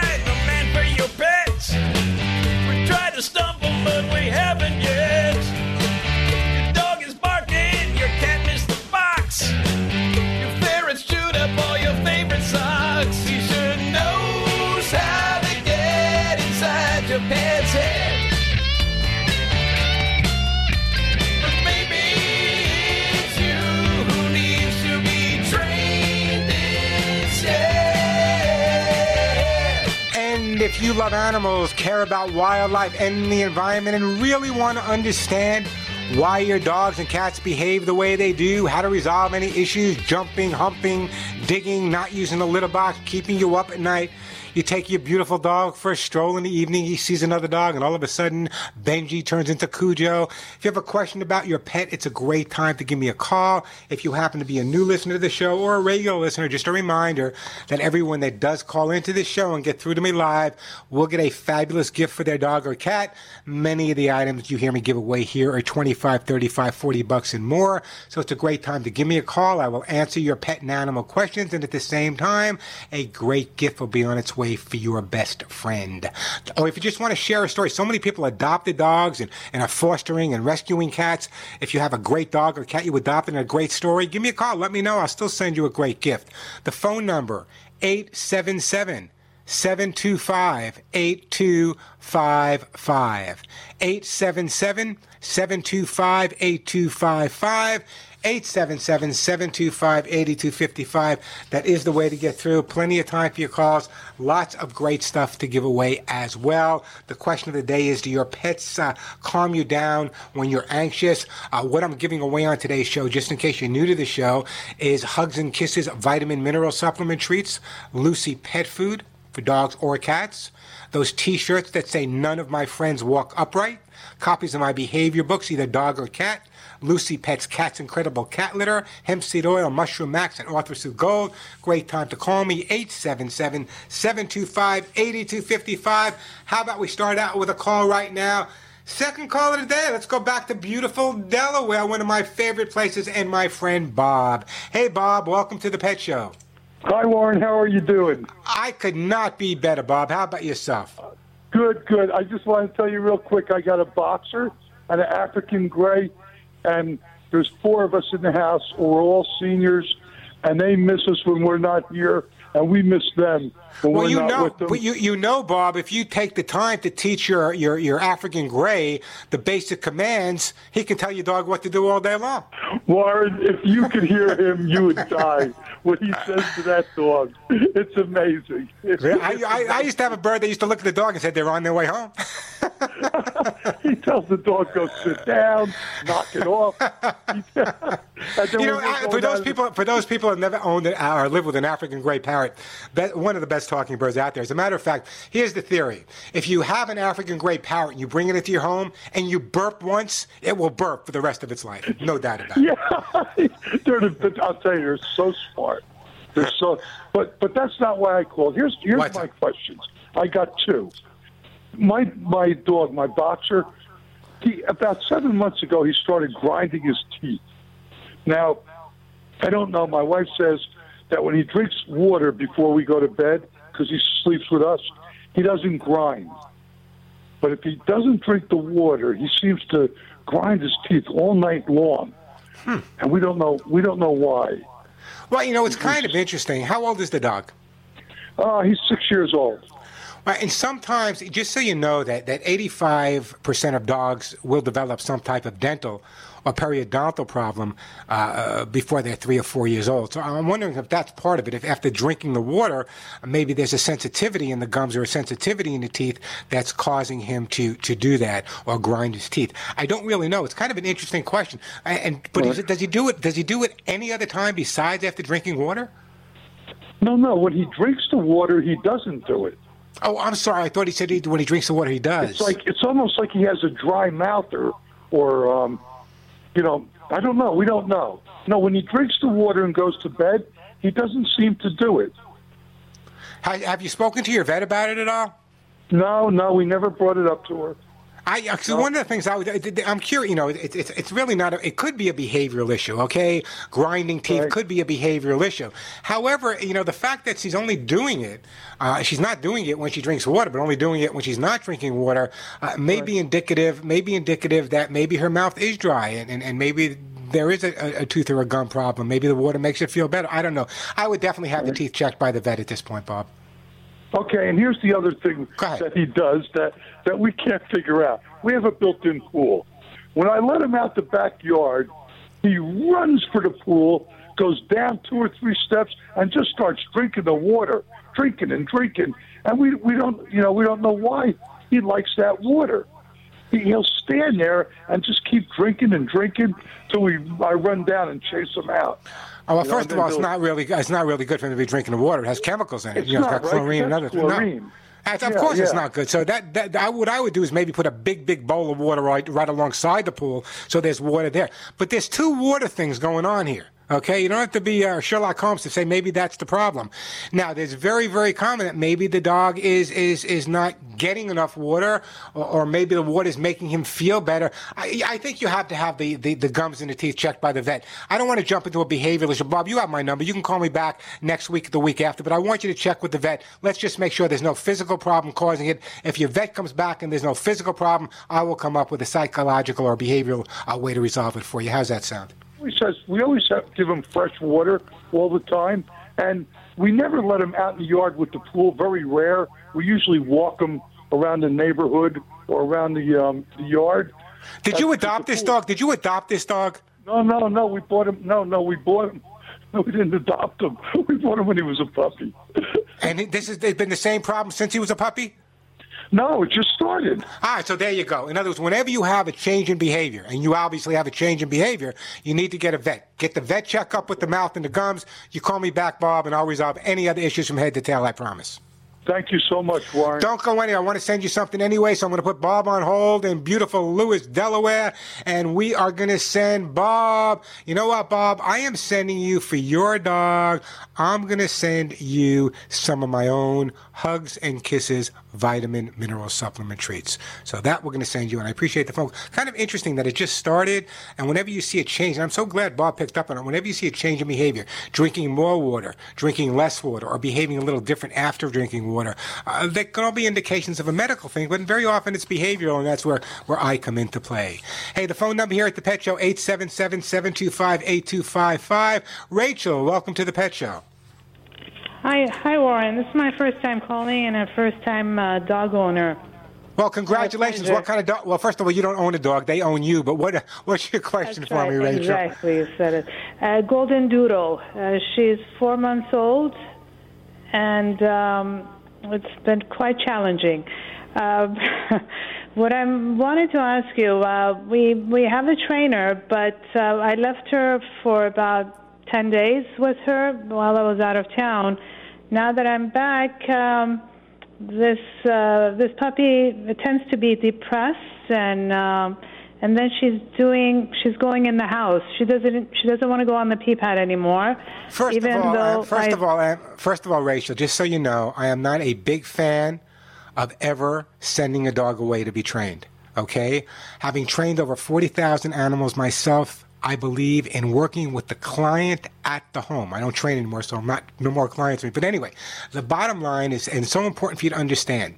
love animals, care about wildlife and the environment, and really want to understand why your dogs and cats behave the way they do, how to resolve any issues, jumping, humping, digging, not using the litter box, keeping you up at night, you take your beautiful dog for a stroll in the evening, he sees another dog, and all of a sudden, Benji turns into Cujo. If you have a question about your pet, it's a great time to give me a call. If you happen to be a new listener to the show or a regular listener, just a reminder that everyone that does call into the show and get through to me live will get a fabulous gift for their dog or cat. Many of the items you hear me give away here are 25, 35, 40 bucks and more. So it's a great time to give me a call. I will answer your pet and animal questions, and at the same time, a great gift will be on its way for your best friend. Or if you just want to share a story, so many people adopted dogs and, and are fostering and rescuing cats. If you have a great dog or cat you adopted and a great story, give me a call. Let me know. I'll still send you a great gift. The phone number, 877 725 8255. 877 725 8255. 877 725 8255. That is the way to get through. Plenty of time for your calls. Lots of great stuff to give away as well. The question of the day is Do your pets uh, calm you down when you're anxious? Uh, what I'm giving away on today's show, just in case you're new to the show, is Hugs and Kisses vitamin mineral supplement treats, Lucy Pet Food for dogs or cats, those t shirts that say None of my friends walk upright, copies of my behavior books, either dog or cat. Lucy Pet's Cat's Incredible Cat Litter, Hemp Seed Oil, Mushroom Max, and Arthur Gold. Great time to call me, 877 725 8255. How about we start out with a call right now? Second call of the day. Let's go back to beautiful Delaware, one of my favorite places, and my friend Bob. Hey, Bob, welcome to the Pet Show. Hi, Warren. How are you doing? I could not be better, Bob. How about yourself? Good, good. I just want to tell you real quick I got a boxer and an African gray, and there's four of us in the house. We're all seniors, and they miss us when we're not here, and we miss them Well, you know, but you you know, Bob, if you take the time to teach your, your, your African gray the basic commands, he can tell your dog what to do all day long. Warren, if you could hear him, you would die. What he says to that dog, it's amazing. I, I, I used to have a bird that used to look at the dog and said they're on their way home. he tells the dog, "Go sit down, knock it off." You know, I- for those people, for those people that never owned or lived with an African gray parrot, one of the best talking birds out there. As a matter of fact, here's the theory: if you have an African gray parrot and you bring it into your home and you burp once, it will burp for the rest of its life. No doubt about it. Yeah, they're I'll tell you, they're so smart. They're so, but but that's not why I called. Here's here's What's my questions. I got two. My my dog, my boxer, he about seven months ago he started grinding his teeth. Now, I don't know. My wife says that when he drinks water before we go to bed, because he sleeps with us, he doesn't grind. But if he doesn't drink the water, he seems to grind his teeth all night long, Hmm. and we don't know we don't know why. Well, you know, it's kind of interesting. How old is the dog? Uh, he's six years old. Right, and sometimes, just so you know, that that 85% of dogs will develop some type of dental or periodontal problem uh, uh, before they're three or four years old. So I'm wondering if that's part of it. If after drinking the water, maybe there's a sensitivity in the gums or a sensitivity in the teeth that's causing him to to do that or grind his teeth. I don't really know. It's kind of an interesting question. And but is it, does he do it? Does he do it any other time besides after drinking water? No, no. When he drinks the water, he doesn't do it. Oh, I'm sorry. I thought he said he, when he drinks the water, he does. It's like it's almost like he has a dry mouth, or, or um, you know, I don't know. We don't know. No, when he drinks the water and goes to bed, he doesn't seem to do it. Have you spoken to your vet about it at all? No, no, we never brought it up to her. I actually one of the things I would, I'm curious. You know, it, it's it's really not. A, it could be a behavioral issue. Okay, grinding teeth could be a behavioral issue. However, you know, the fact that she's only doing it, uh, she's not doing it when she drinks water, but only doing it when she's not drinking water, uh, may be indicative. May be indicative that maybe her mouth is dry, and and, and maybe. There is a, a tooth or a gum problem. Maybe the water makes it feel better. I don't know. I would definitely have the teeth checked by the vet at this point, Bob. Okay, and here's the other thing that he does that, that we can't figure out. We have a built-in pool. When I let him out the backyard, he runs for the pool, goes down two or three steps, and just starts drinking the water, drinking and drinking. And we we don't you know we don't know why he likes that water. He, he'll stand there and just keep drinking and drinking till we I run down and chase him out. Oh, well, You know, first of all, it's not really it's not really good for him to be drinking the water. It has chemicals in it. It's you know, not, it's got right? chlorine and other chlorine. No. Of Yeah, course, it's not good. So that, that, I, what I would do is maybe put a big, big bowl of water right, right alongside the pool, so there's water there. But there's two water things going on here. Okay, you don't have to be uh, Sherlock Holmes to say maybe that's the problem. Now, there's very, very common that maybe the dog is is is not getting enough water, or, or maybe the water is making him feel better. I, I think you have to have the, the, the gums and the teeth checked by the vet. I don't want to jump into a behavioral issue. Bob, you have my number. You can call me back next week, the week after, but I want you to check with the vet. Let's just make sure there's no physical problem causing it. If your vet comes back and there's no physical problem, I will come up with a psychological or behavioral uh, way to resolve it for you. How's that sound? We says we always have to give him fresh water all the time, and we never let him out in the yard with the pool. Very rare. We usually walk him around the neighborhood or around the um, the yard. Did you adopt this dog? Did you adopt this dog? No, no, no. We bought him. No, no. We bought him. No, we didn't adopt him. We bought him when he was a puppy. And this has been the same problem since he was a puppy? No, it just started. All right, so there you go. In other words, whenever you have a change in behavior, and you obviously have a change in behavior, you need to get a vet. Get the vet checkup with the mouth and the gums. You call me back, Bob, and I'll resolve any other issues from head to tail, I promise. Thank you so much, Warren. Don't go anywhere. I want to send you something anyway, so I'm going to put Bob on hold in beautiful Lewes, Delaware, and we are going to send Bob. You know what, Bob? I am sending you for your dog. I'm going to send you some of my own Hugs and Kisses vitamin mineral supplement treats. So that we're going to send you, and I appreciate the phone. Kind of interesting that it just started, and whenever you see a change, and I'm so glad Bob picked up on it. Whenever you see a change in behavior, drinking more water, drinking less water, or behaving a little different after drinking water, uh, they can all be indications of a medical thing, but very often it's behavioral, and that's where, where I come into play. Hey, the phone number here at the Pet Show, 877-725-8255. Rachel, welcome to the Pet Show. Hi, hi, Warren. This is my first time calling and a first time uh, dog owner. Well, congratulations. What kind of dog? Well, first of all, you don't own a dog; they own you. But what what's your question for me, Rachel? Exactly, you said it. Uh, Golden Doodle. Uh, she's four months old, and um, it's been quite challenging. Uh, what I wanted to ask you, uh, we we have a trainer, but uh, I left her for about ten days with her while I was out of town. Now that I'm back. Um, this uh, this puppy tends to be depressed and um, and then she's doing she's going in the house. She doesn't she doesn't want to go on the pee pad anymore. First even of all, first I- of all, first of all, Rachel, just so you know, I am not a big fan of ever sending a dog away to be trained. Okay, having trained over forty thousand animals myself. I believe in working with the client at the home. I don't train anymore, so I'm not no more clients. But anyway, the bottom line is, and it's so important for you to understand,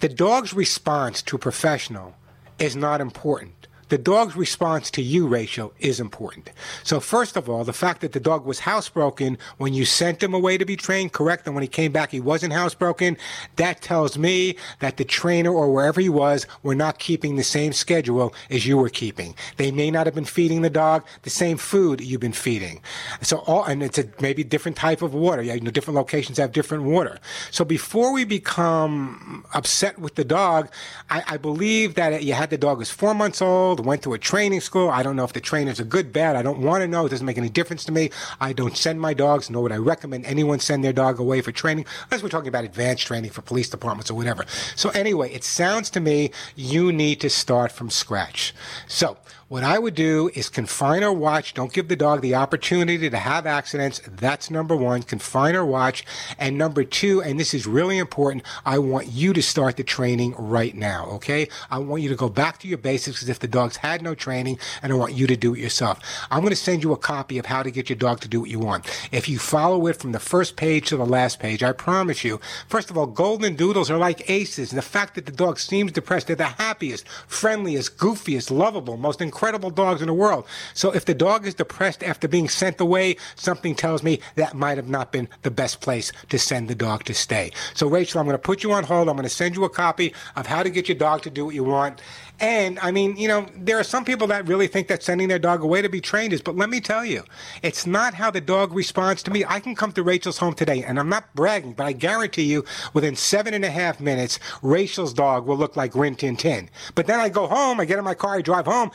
the dog's response to a professional is not important. The dog's response to you, Rachel is important. So first of all, the fact that the dog was housebroken when you sent him away to be trained, correct, and when he came back he wasn't housebroken, that tells me that the trainer or wherever he was were not keeping the same schedule as you were keeping. They may not have been feeding the dog the same food you've been feeding. So all, and it's a maybe different type of water. You know, different locations have different water. So before we become upset with the dog, I, I believe that you had the dog was four months old, went to a training school. I don't know if the trainers are good, bad. I don't want to know. It doesn't make any difference to me. I don't send my dogs, nor would I recommend anyone send their dog away for training, unless we're talking about advanced training for police departments or whatever. So anyway, it sounds to me you need to start from scratch. So what I would do is confine or watch. Don't give the dog the opportunity to have accidents. That's number one. Confine or watch. And number two, and this is really important, I want you to start the training right now. Okay. I want you to go back to your basics as if the dog's had no training and I want you to do it yourself. I'm going to send you a copy of how to get your dog to do what you want. If you follow it from the first page to the last page, I promise you, first of all, golden doodles are like aces. And the fact that the dog seems depressed, they're the happiest, friendliest, goofiest, lovable, most incredible incredible dogs in the world. So if the dog is depressed after being sent away, something tells me that might have not been the best place to send the dog to stay. So Rachel, I'm going to put you on hold. I'm going to send you a copy of how to get your dog to do what you want. And I mean, you know, there are some people that really think that sending their dog away to be trained is, but let me tell you, it's not how the dog responds to me. I can come to Rachel's home today, and I'm not bragging, but I guarantee you, within seven and a half minutes, Rachel's dog will look like Rin Tin Tin. But then I go home, I get in my car, I drive home.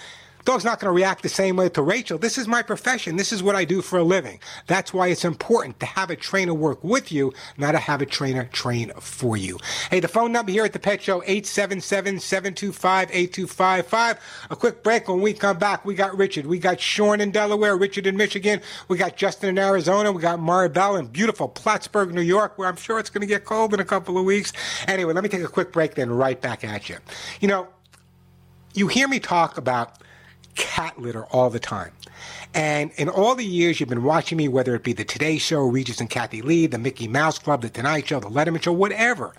Dog's not going to react the same way to Rachel. This is my profession. This is what I do for a living. That's why it's important to have a trainer work with you, not to have a trainer train for you. Hey, the phone number here at the Pet Show, 877-725-8255. A quick break. When we come back, we got Richard. We got Sean in Delaware, Richard in Michigan. We got Justin in Arizona. We got Maribel in beautiful Plattsburgh, New York, where I'm sure it's going to get cold in a couple of weeks. Anyway, let me take a quick break, then right back at you. You know, you hear me talk about cat litter all the time. And in all the years you've been watching me, whether it be the Today Show, Regis and Kathie Lee, the Mickey Mouse Club, the Tonight Show, the Letterman Show, whatever,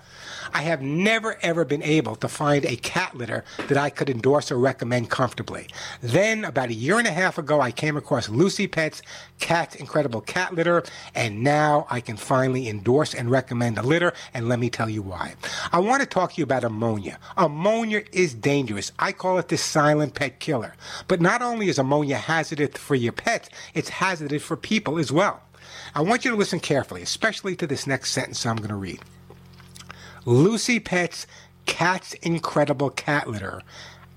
I have never ever been able to find a cat litter that I could endorse or recommend comfortably. Then, about a year and a half ago, I came across Lucy Pet's Cat's Incredible Cat Litter, and now I can finally endorse and recommend a litter, and let me tell you why. I want to talk to you about ammonia. Ammonia is dangerous. I call it the silent pet killer. But not only is ammonia hazardous for your pets, it's hazardous for people as well. I want you to listen carefully, especially to this next sentence I'm going to read. Lucy Pet's Cat's Incredible Cat Litter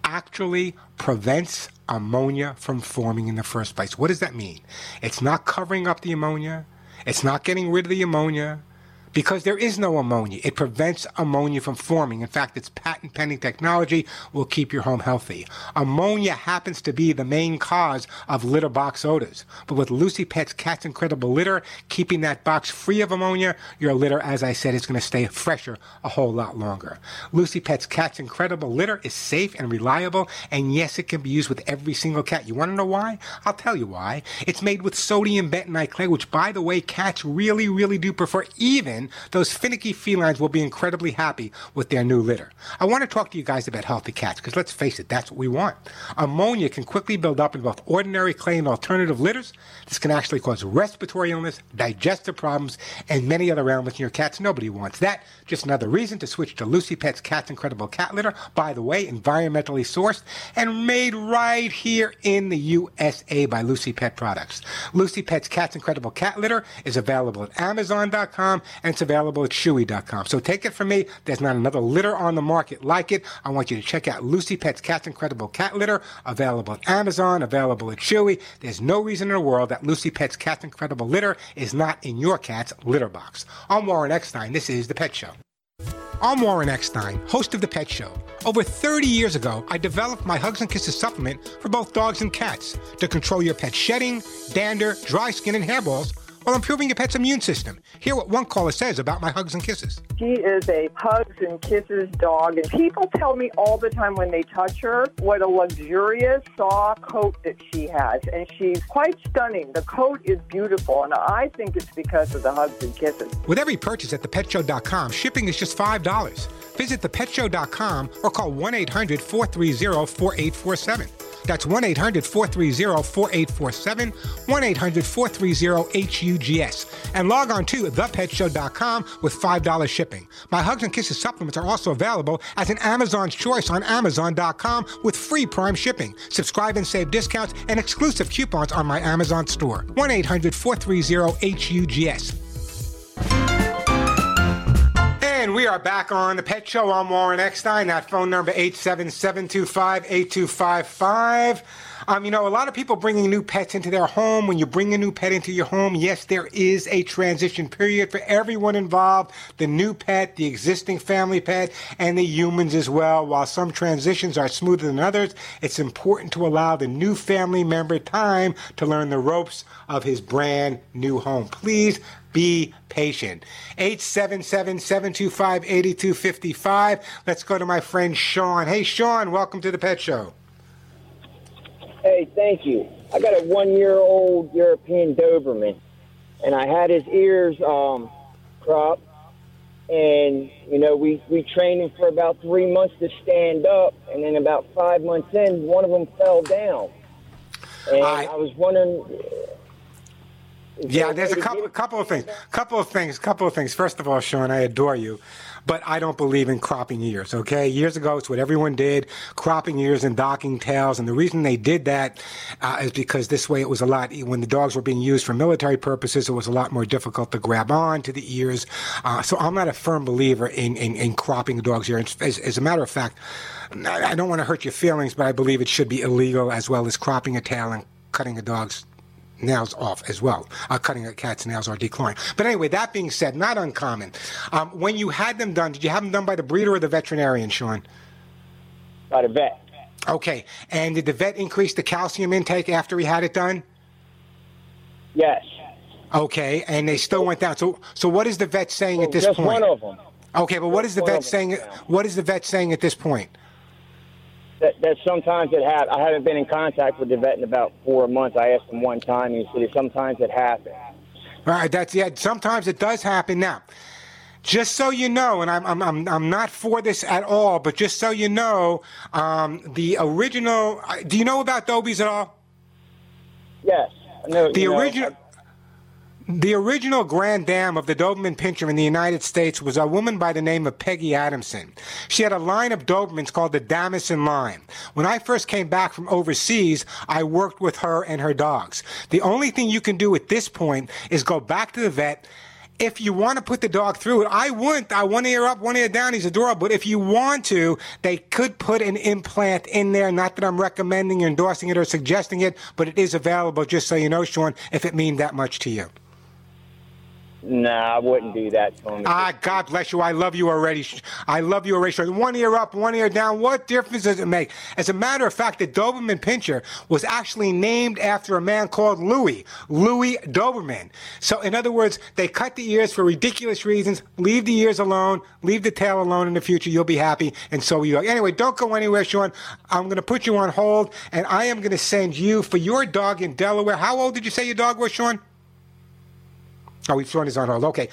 actually prevents ammonia from forming in the first place. What does that mean? It's not covering up the ammonia. It's not getting rid of the ammonia because there is no ammonia. It prevents ammonia from forming. In fact, its patent pending technology will keep your home healthy. Ammonia happens to be the main cause of litter box odors. But with Lucy Pet's Cat's Incredible Litter, keeping that box free of ammonia, your litter, as I said, is going to stay fresher a whole lot longer. Lucy Pet's Cat's Incredible Litter is safe and reliable, and yes, it can be used with every single cat. You want to know why? I'll tell you why. It's made with sodium bentonite clay, which, by the way, cats really, really do prefer, even those finicky felines will be incredibly happy with their new litter. I want to talk to you guys about healthy cats, because let's face it, that's what we want. Ammonia can quickly build up in both ordinary clay and alternative litters. This can actually cause respiratory illness, digestive problems, and many other ailments in your cats. Nobody wants that. Just another reason to switch to Lucy Pet's Cat's Incredible Cat Litter. By the way, environmentally sourced and made right here in the USA by Lucy Pet Products. Lucy Pet's Cat's Incredible Cat Litter is available at Amazon.com and it's available at Chewy.com. So take it from me. There's not another litter on the market like it. I want you to check out Lucy Pet's Cat's Incredible Cat Litter, available at Amazon, available at Chewy. There's no reason in the world that Lucy Pet's Cat's Incredible Litter is not in your cat's litter box. I'm Warren Eckstein. This is The Pet Show. I'm Warren Eckstein, host of The Pet Show. Over 30 years ago, I developed my Hugs and Kisses supplement for both dogs and cats to control your pet's shedding, dander, dry skin, and hairballs while improving your pet's immune system. Hear what one caller says about my hugs and kisses. She is a hugs and kisses dog, and people tell me all the time when they touch her what a luxurious, soft coat that she has, and she's quite stunning. The coat is beautiful, and I think it's because of the hugs and kisses. With every purchase at thepetshow.com, shipping is just $5. Visit thepetshow.com or call 1 800 430 4847. That's 1 800 430 4847, 1 800 430 HUGS. And log on to thepetshow.com with $5 shipping. My Hugs and Kisses supplements are also available as an Amazon's choice on Amazon.com with free Prime shipping. Subscribe and save discounts and exclusive coupons on my Amazon store. 1 800 430 HUGS. And we are back on the Pet Show. I'm Warren Eckstein. That phone number 877-225-8255. Um, you know, a lot of people bringing new pets into their home. When you bring a new pet into your home, yes, there is a transition period for everyone involved the new pet, the existing family pet, and the humans as well. While some transitions are smoother than others, it's important to allow the new family member time to learn the ropes of his brand new home. Please be patient. 877 725 8255. Let's go to my friend Sean. Hey, Sean, welcome to the Pet Show. Hey, thank you. I got a one-year-old European Doberman, and I had his ears um, cropped, and you know we we trained him for about three months to stand up, and then about five months in, one of them fell down, and I was wondering. Yeah, there's a couple, couple of things. Couple of things. Couple of things. First of all, Sean, I adore you, but I don't believe in cropping ears. Okay, years ago, it's what everyone did: cropping ears and docking tails. And the reason they did that uh, is because this way it was a lot. When the dogs were being used for military purposes, it was a lot more difficult to grab on to the ears. Uh, so I'm not a firm believer in in, in cropping a dog's ear. As, as a matter of fact, I don't want to hurt your feelings, but I believe it should be illegal as well as cropping a tail and cutting a dog's nails off as well. Uh, cutting a cat's nails or declawing. But anyway, that being said, not uncommon. Um, when you had them done, did you have them done by the breeder or the veterinarian, Sean? By the vet. Okay. And did the vet increase the calcium intake after he had it done? Yes. Okay. And they still went down. So, so what is the vet saying Well, at this just point? one of them. Okay, but what is the vet saying? What is the vet saying at this point? That, that sometimes it happens. I haven't been in contact with the vet in about four months. I asked him one time, and he said sometimes it happens. All right, that's yeah. Sometimes it does happen. Now, just so you know, and I'm I'm I'm, I'm not for this at all, but just so you know, um, the original. uh, Do you know about Dobies at all? Yes. Know, The you know, original. The original Grand Dame of the Doberman Pinscher in the United States was a woman by the name of Peggy Adamson. She had a line of Dobermans called the Damasyn line. When I first came back from overseas, I worked with her and her dogs. The only thing you can do at this point is go back to the vet. If you want to put the dog through it, I wouldn't. I one ear up, one ear down. He's adorable. But if you want to, they could put an implant in there. Not that I'm recommending or endorsing it or suggesting it, but it is available. Just so you know, Sean, if it means that much to you. Nah, I wouldn't do that to him. Ah, God bless you. I love you already. I love you already. One ear up, one ear down. What difference does it make? As a matter of fact, the Doberman Pinscher was actually named after a man called Louis, Louis Doberman. So, in other words, they cut the ears for ridiculous reasons. Leave the ears alone. Leave the tail alone in the future. You'll be happy, and so will you. Anyway, don't go anywhere, Sean. I'm going to put you on hold, and I am going to send you for your dog in Delaware. How old did you say your dog was, Sean? Oh, Sean is on hold. Okay.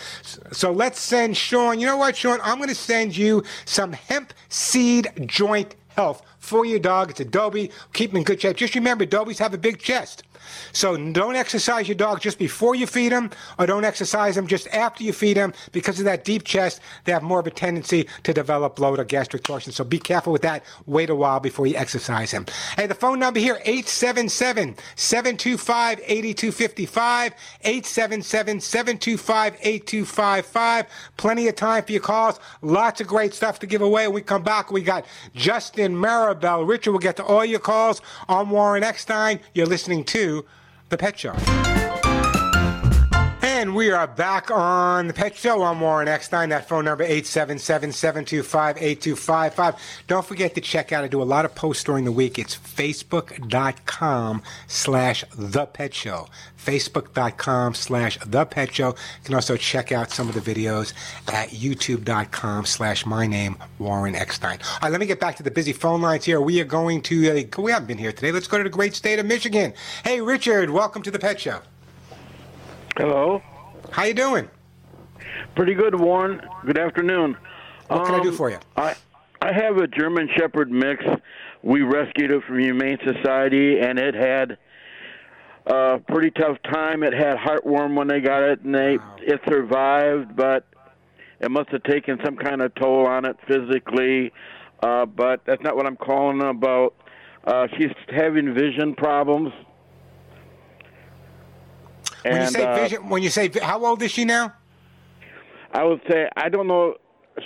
So let's send Sean. You know what, Sean? I'm going to send you some hemp seed joint health for your dog. It's a Dobie. Keep him in good shape. Just remember, Adobe's have a big chest. So don't exercise your dog just before you feed him, or don't exercise him just after you feed him. Because of that deep chest, they have more of a tendency to develop bloat or gastric torsion. So be careful with that. Wait a while before you exercise him. Hey, the phone number here, 877-725-8255, 877-725-8255. Plenty of time for your calls. Lots of great stuff to give away. When we come back, we got Justin Maribel. Richard will get to all your calls. I'm Warren Eckstein. You're listening to The Pet Show. And we are back on the Pet Show. I'm Warren Eckstein. That phone number 877-725-8255. Don't forget to check out. I do a lot of posts during the week. It's facebook.com slash the pet show. Facebook.com slash the pet show. You can also check out some of the videos at youtube.com slash my name, Warren Eckstein. All right, let me get back to the busy phone lines here. We are going to, uh, we haven't been here today. Let's go to the great state of Michigan. Hey, Richard, welcome to the Pet Show. Hello. How you doing? Pretty good, Warren. Good afternoon. What can I do Um, for you? I I have a German Shepherd mix we rescued it from Humane Society, and it had a pretty tough time. It had heartworm when they got it, and they it survived, but it must have taken some kind of toll on it physically. Uh, but that's not what I'm calling about. Uh, she's having vision problems. When you say uh, vision, when you say how old is she now? I would say I don't know.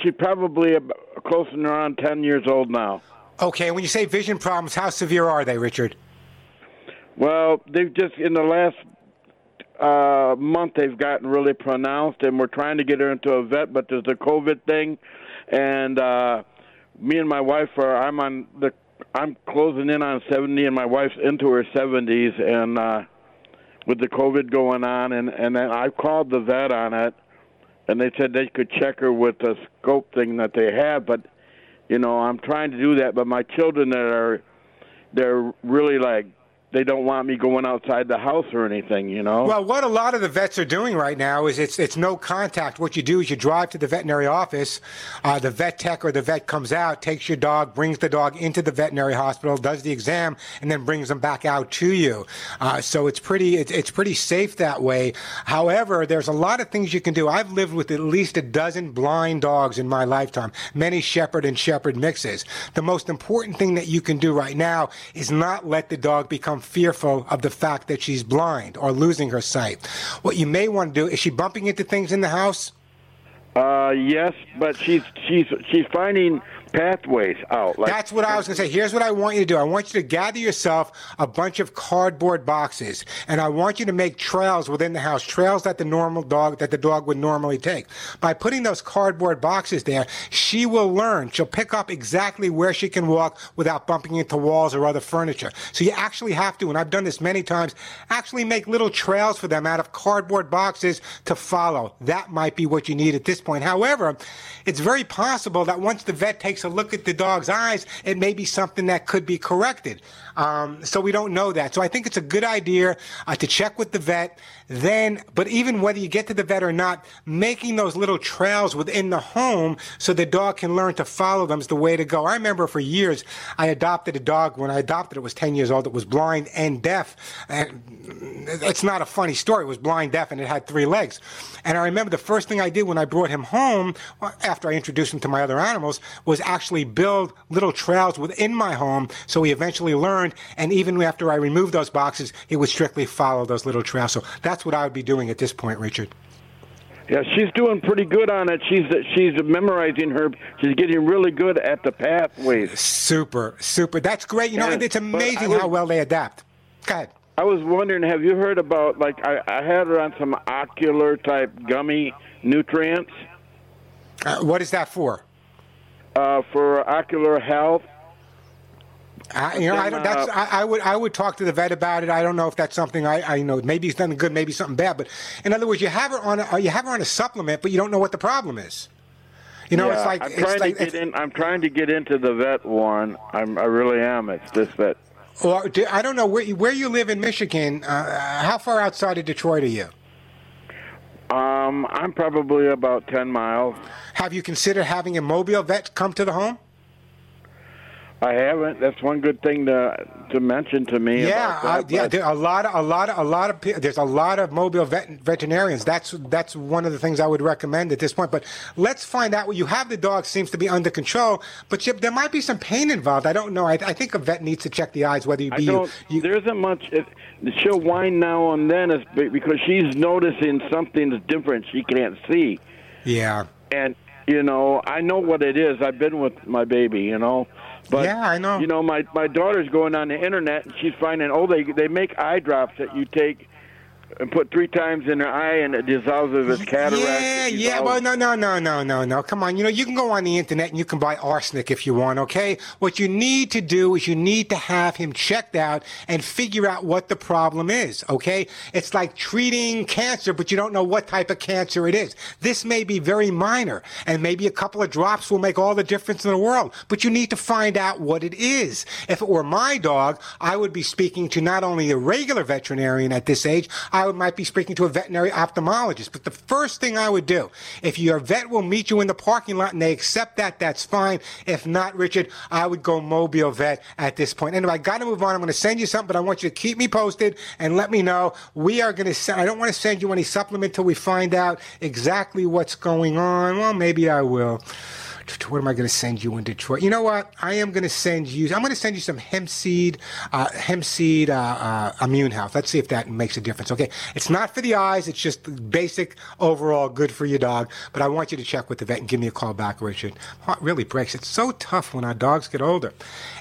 She's probably ab- close to around ten years old now. Okay, when you say vision problems, how severe are they, Richard? Well, they've just in the last uh, month they've gotten really pronounced, and we're trying to get her into a vet, but there's a COVID thing, and uh, me and my wife are. I'm on the. I'm closing in on 70, and my wife's into her 70s, and uh, with the COVID going on, and and then I called the vet on it, and they said they could check her with the scope thing that they have, but you know I'm trying to do that, but my children that are they're really like they don't want me going outside the house or anything, you know. Well, what a lot of the vets are doing right now is it's it's no contact. What you do is you drive to the veterinary office. Uh, the vet tech or the vet comes out, takes your dog, brings the dog into the veterinary hospital, does the exam, and then brings them back out to you. Uh, so it's pretty it's, it's pretty safe that way. However, there's a lot of things you can do. I've lived with at least a dozen blind dogs in my lifetime, many shepherd and shepherd mixes. The most important thing that you can do right now is not let the dog become fearful of the fact that she's blind or losing her sight. What you may want to do is she bumping into things in the house? Uh, yes, but she's she's she's finding pathways out. Like That's what I was going to say. Here's what I want you to do. I want you to gather yourself a bunch of cardboard boxes, and I want you to make trails within the house, trails that the normal dog that the dog would normally take. By putting those cardboard boxes there, she will learn. She'll pick up exactly where she can walk without bumping into walls or other furniture. So you actually have to, and I've done this many times, actually make little trails for them out of cardboard boxes to follow. That might be what you need at this point. However, it's very possible that once the vet takes a look at the dog's eyes, it may be something that could be corrected. Um, so we don't know that. So I think it's a good idea uh, to check with the vet. Then, but even whether you get to the vet or not, making those little trails within the home so the dog can learn to follow them is the way to go. I remember for years I adopted a dog. When I adopted it, was 10 years old. It was blind and deaf. And it's not a funny story. It was blind, deaf, and it had three legs. And I remember the first thing I did when I brought him home, after I introduced him to my other animals, was actually build little trails within my home. So he eventually learned, and even after I removed those boxes, he would strictly follow those little trails. So that's what I would be doing at this point, Richard. Yeah, she's doing pretty good on it. She's she's memorizing her. She's getting really good at the pathways. Super, super. That's great. You know, Yeah, it's amazing was- how well they adapt. Go ahead. I was wondering, have you heard about like I, I had her on some ocular type gummy nutrients Uh, what is that for? uh, for ocular health? I, you know, I don't. That's. I, I would. I would talk to the vet about it. I don't know if that's something I. I know. Maybe it's something good. Maybe something bad. But in other words, you have her on. A, you have her on a supplement, but you don't know what the problem is. You know, Yeah, it's like I'm it's trying like. to get in. I'm trying to get into the vet, Warren. I'm. I really am. It's just that. Or do, I don't know where you, where you live in Michigan. Uh, how far outside of Detroit are you? Um, I'm probably about ten miles. Have you considered having a mobile vet come to the home? I haven't. That's one good thing to to mention to me. Yeah, uh, yeah. There a lot of a lot of a lot of there's a lot of mobile vet, veterinarians. That's that's one of the things I would recommend at this point. But let's find out what you have. The dog seems to be under control, but you, there might be some pain involved. I don't know. I, I think a vet needs to check the eyes whether you be don't. there isn't much. It, she'll whine now and then, is because she's noticing something's different. She can't see, Yeah. and you know, I know what it is. I've been with my baby, you know. But Yeah, I know. You know, my my daughter's going on the internet and she's finding oh they they make eye drops that you take and put three times in her eye and it dissolves of its cataract. Yeah, yeah. Well, no, no, no, no, no, no. Come on. You know, you can go on the internet and you can buy arsenic if you want, okay? What you need to do is you need to have him checked out and figure out what the problem is, okay? It's like treating cancer, but you don't know what type of cancer it is. This may be very minor, and maybe a couple of drops will make all the difference in the world, but you need to find out what it is. If it were my dog, I would be speaking to not only a regular veterinarian at this age, I I might be speaking to a veterinary ophthalmologist. But the first thing I would do, if your vet will meet you in the parking lot and they accept that, that's fine. If not, Richard, I would go mobile vet at this point. Anyway, I got to move on. I'm going to send you something, but I want you to keep me posted and let me know. We are going to send, I don't want to send you any supplement till we find out exactly what's going on. Well, maybe I will. What am I going to send you in Detroit? You know what? I am going to send you. I'm going to send you some hemp seed, uh, hemp seed uh, uh, immune health. Let's see if that makes a difference. Okay, it's not for the eyes. It's just basic overall good for your dog. But I want you to check with the vet and give me a call back, Richard. Heart really breaks. It's so tough when our dogs get older.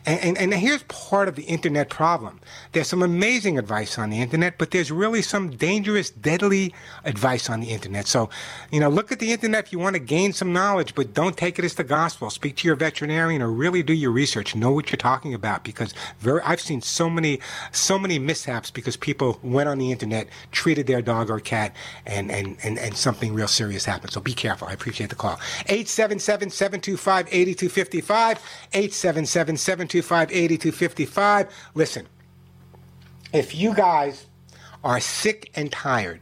And, and, and here's part of the internet problem. There's some amazing advice on the internet, but there's really some dangerous, deadly advice on the internet. So, you know, look at the internet if you want to gain some knowledge, but don't take it as the gospel. Speak to your veterinarian or really do your research. Know what you're talking about because very, I've seen so many, so many mishaps because people went on the internet, treated their dog or cat, and, and, and, and something real serious happened. So be careful. I appreciate the call. 877-725-8255. 877-725-8255. Listen, if you guys are sick and tired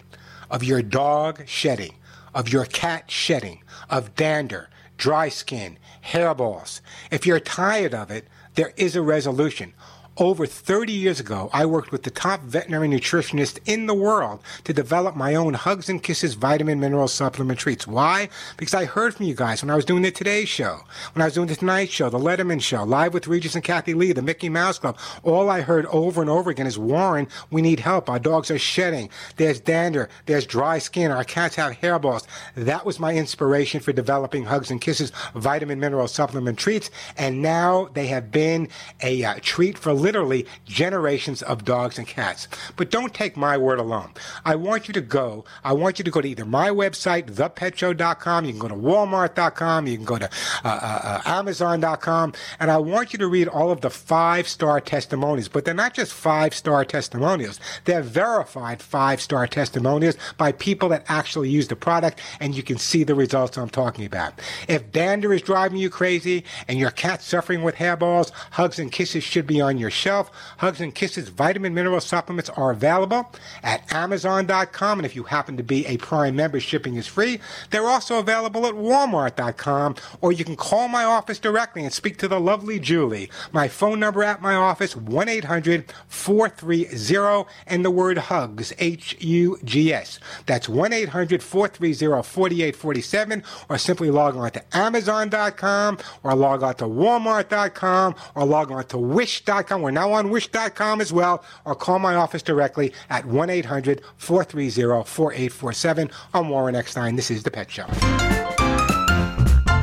of your dog shedding, of your cat shedding, of dander, dry skin, hairballs, if you're tired of it, there is a resolution. Over 30 years ago, I worked with the top veterinary nutritionist in the world to develop my own Hugs and Kisses vitamin mineral supplement treats. Why? Because I heard from you guys when I was doing the Today Show, when I was doing the Tonight Show, the Letterman Show, Live with Regis and Kathie Lee, the Mickey Mouse Club. All I heard over and over again is Warren, we need help. Our dogs are shedding. There's dander. There's dry skin. Our cats have hairballs. That was my inspiration for developing Hugs and Kisses vitamin mineral supplement treats. And now they have been a uh, treat for literally generations of dogs and cats. But don't take my word alone. I want you to go. I want you to go to either my website, thepetshow.com. You can go to walmart.com. You can go to uh, uh, uh, amazon.com. And I want you to read all of the five star testimonials. But they're not just five star testimonials. They're verified five star testimonials by people that actually use the product. And you can see the results I'm talking about. If dander is driving you crazy and your cat's suffering with hairballs, hugs and kisses should be on your shelf. Hugs and Kisses vitamin mineral supplements are available at Amazon.com. And if you happen to be a Prime member, shipping is free. They're also available at Walmart.com. Or you can call my office directly and speak to the lovely Julie. My phone number at my office, 1 800 430 and the word HUGS, H U G S. That's 1 800 430 4847. Or simply log on to Amazon.com or log on to Walmart.com or log on to Wish.com. We're now on Wish.com as well, or call my office directly at 1 800 430 4847. I'm Warren Eckstein. This is The Pet Show.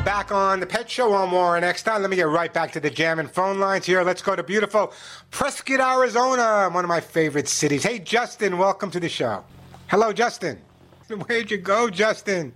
Back on The Pet Show, I'm Warren Eckstein. Let me get right back to the jamming phone lines here. Let's go to beautiful Prescott, Arizona, one of my favorite cities. Hey, Justin, welcome to the show. Hello, Justin. Where'd you go, Justin?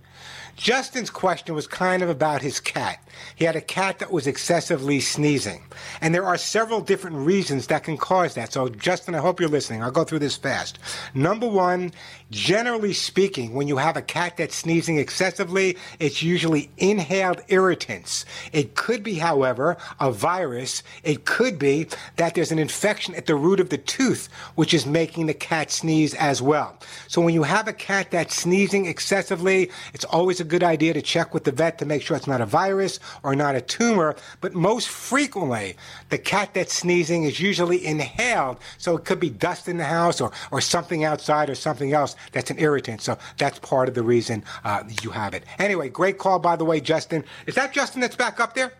Justin's question was kind of about his cat. He had a cat that was excessively sneezing. And there are several different reasons that can cause that. So, Justin, I hope you're listening. I'll go through this fast. Number one, generally speaking, when you have a cat that's sneezing excessively, it's usually inhaled irritants. It could be, however, a virus. It could be that there's an infection at the root of the tooth, which is making the cat sneeze as well. So, when you have a cat that's sneezing excessively, it's always a good idea to check with the vet to make sure it's not a virus or not a tumor. But most frequently, the cat that's sneezing is usually inhaled. So it could be dust in the house or, or something outside or something else that's an irritant. So that's part of the reason uh, you have it. Anyway, great call, by the way, Justin. Is that Justin that's back up there?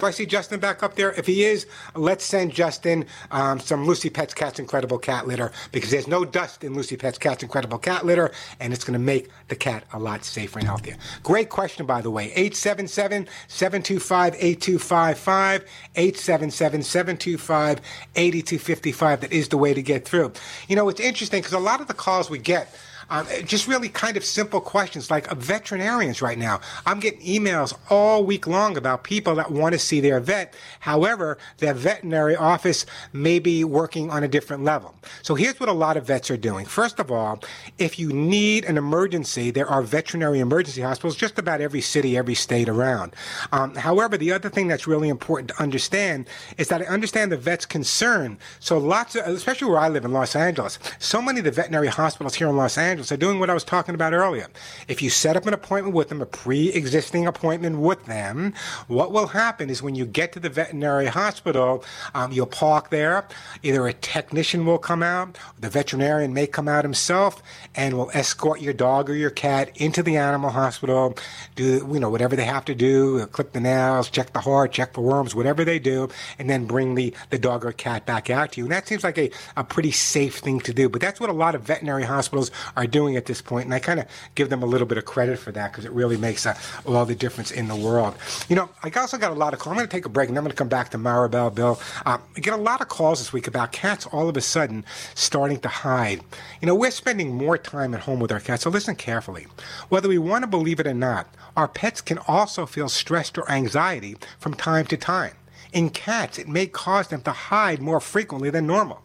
Do I see Justin back up there? If he is, let's send Justin um, some Lucy Pet's Cat's Incredible Cat Litter because there's no dust in Lucy Pet's Cat's Incredible Cat Litter, and it's going to make the cat a lot safer and healthier. Great question, by the way. 877 725 8255. 877 725 8255. That is the way to get through. You know, it's interesting because a lot of the calls we get Um, just really kind of simple questions like uh, veterinarians right now. I'm getting emails all week long about people that want to see their vet. However, their veterinary office may be working on a different level. So here's what a lot of vets are doing. First of all, if you need an emergency, there are veterinary emergency hospitals just about every city, every state around. Um, however, the other thing that's really important to understand is that I understand the vet's concern. So lots of, especially where I live in Los Angeles, so many of the veterinary hospitals here in Los Angeles are doing what I was talking about earlier. If you set up an appointment with them, a pre-existing appointment with them, what will happen is when you get to the veterinary hospital, um, you'll park there. Either a technician will come out, the veterinarian may come out himself, and will escort your dog or your cat into the animal hospital, do you know whatever they have to do, clip the nails, check the heart, check for worms, whatever they do, and then bring the, the dog or cat back out to you. And that seems like a, a pretty safe thing to do. But that's what a lot of veterinary hospitals are doing at this point, and I kind of give them a little bit of credit for that because it really makes uh, all the difference in the world. You know, I also got a lot of calls. I'm going to take a break, and I'm going to come back to Maribel, Bill. Um, I get a lot of calls this week about cats all of a sudden starting to hide. You know, we're spending more time at home with our cats, so listen carefully. Whether we want to believe it or not, our pets can also feel stressed or anxiety from time to time. In cats, it may cause them to hide more frequently than normal.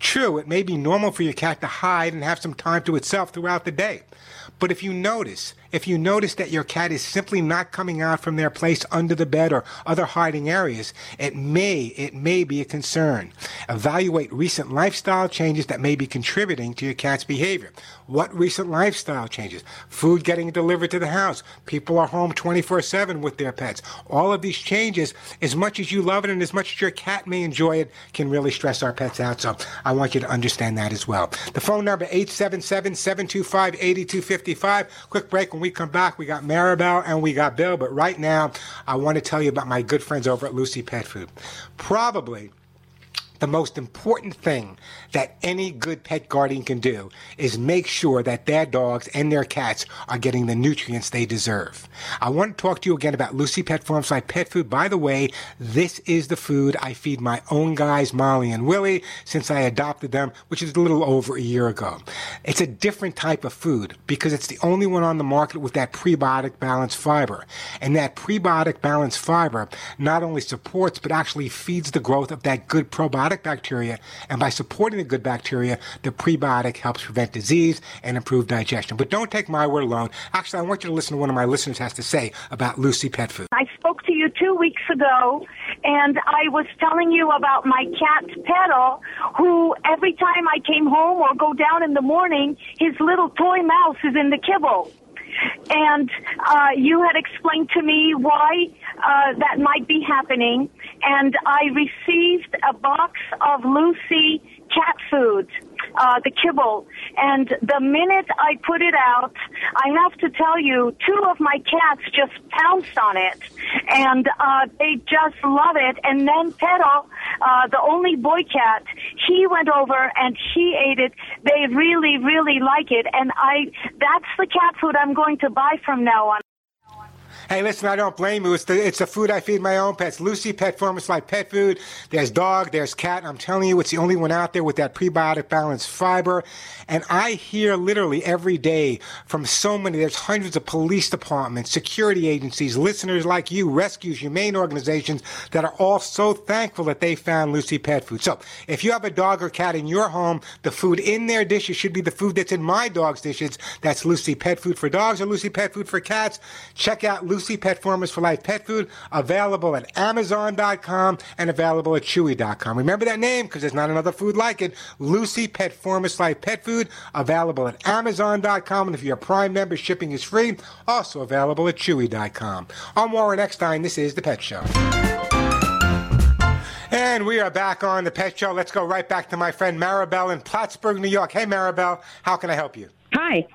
True, it may be normal for your cat to hide and have some time to itself throughout the day. But if you notice, if you notice that your cat is simply not coming out from their place under the bed or other hiding areas, it may, it may be a concern. Evaluate recent lifestyle changes that may be contributing to your cat's behavior. What recent lifestyle changes? Food getting delivered to the house. People are home 24-7 with their pets. All of these changes, as much as you love it and as much as your cat may enjoy it, can really stress our pets out. So I want you to understand that as well. The phone number 877-725-8255. Quick break. When we come back, we got Maribel and we got Bill. But right now, I want to tell you about my good friends over at Lucy Pet Food. Probably the most important thing that any good pet guardian can do is make sure that their dogs and their cats are getting the nutrients they deserve. I want to talk to you again about Lucy Pet Farms like pet food. By the way, this is the food I feed my own guys, Molly and Willie, since I adopted them, which is a little over a year ago. It's a different type of food because it's the only one on the market with that prebiotic balanced fiber. And that prebiotic balanced fiber not only supports but actually feeds the growth of that good probiotic bacteria. And by supporting good bacteria, the prebiotic helps prevent disease and improve digestion. But don't take my word alone. Actually, I want you to listen to one of my listeners has to say about Lucy Pet Food. I spoke to you two weeks ago, and I was telling you about my cat Petal, who every time I came home or go down in the morning, his little toy mouse is in the kibble. And uh, you had explained to me why uh, that might be happening, and I received a box of Lucy cat food, uh, the kibble. And the minute I put it out, I have to tell you, two of my cats just pounced on it, and uh, they just love it. And then Petal, uh, the only boy cat, he went over and he ate it. They really, really like it, and I that's the cat food I'm going to buy from now on. Hey, listen, I don't blame you. It's the, it's the food I feed my own pets. Lucy Pet Formulas for Life pet food. There's dog, there's cat. I'm telling you, it's the only one out there with that prebiotic balanced fiber. And I hear literally every day from so many, there's hundreds of police departments, security agencies, listeners like you, rescues, humane organizations that are all so thankful that they found Lucy Pet Food. So if you have a dog or cat in your home, the food in their dishes should be the food that's in my dog's dishes. That's Lucy Pet Food for dogs or Lucy Pet Food for cats. Check out Lucy Lucy Pet Formulas for Life pet food, available at Amazon.com and available at Chewy.com. Remember that name because there's not another food like it. Lucy Pet Formulas Life pet food, available at Amazon.com. And if you're a Prime member, shipping is free. Also available at Chewy.com. I'm Warren Eckstein. This is The Pet Show. And we are back on The Pet Show. Let's go right back to my friend Maribel in Plattsburgh, New York. Hey, Maribel, how can I help you? Hi.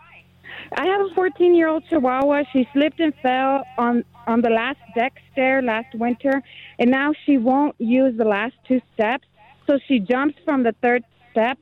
I have a 14 year old Chihuahua. She slipped and fell on on the last deck stair last winter, and now she won't use the last two steps. So she jumps from the third step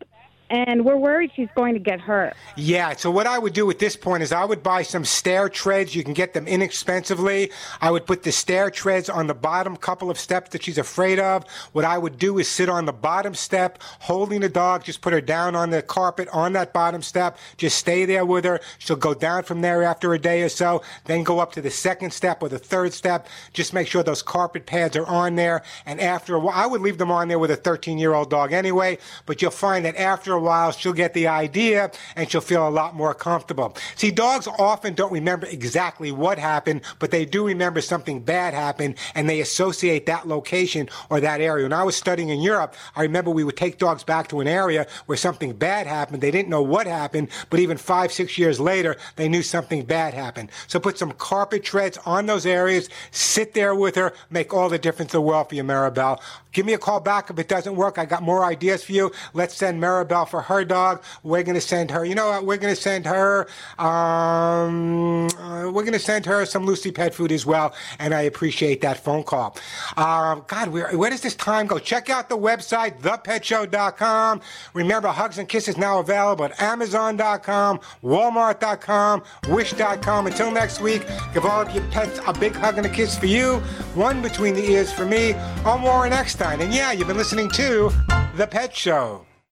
and we're worried she's going to get hurt. Yeah, so what I would do at this point is I would buy some stair treads. You can get them inexpensively. I would put the stair treads on the bottom couple of steps that she's afraid of. What I would do is sit on the bottom step, holding the dog, just put her down on the carpet on that bottom step. Just stay there with her. She'll go down from there after a day or so, then go up to the second step or the third step. Just make sure those carpet pads are on there. And after a while, I would leave them on there with a 13 year old dog anyway, but you'll find that after a while, she'll get the idea and she'll feel a lot more comfortable. See, dogs often don't remember exactly what happened, but they do remember something bad happened and they associate that location or that area. When I was studying in Europe, I remember we would take dogs back to an area where something bad happened. They didn't know what happened, but even five, six years later, they knew something bad happened. So put some carpet treads on those areas, sit there with her, make all the difference in the world for you, Maribel. Give me a call back if it doesn't work. I got more ideas for you. Let's send Maribel for her dog. We're going to send her, you know what? We're going to send her, um, uh, we're going to send her some Lucy pet food as well. And I appreciate that phone call. Um, God, where, where does this time go? Check out the website, thepetshow.com. Remember, Hugs and Kisses now available at amazon.com, walmart.com, wish.com. Until next week, give all of your pets a big hug and a kiss for you, one between the ears for me. I'm Warren Eckstein. And yeah, you've been listening to The Pet Show.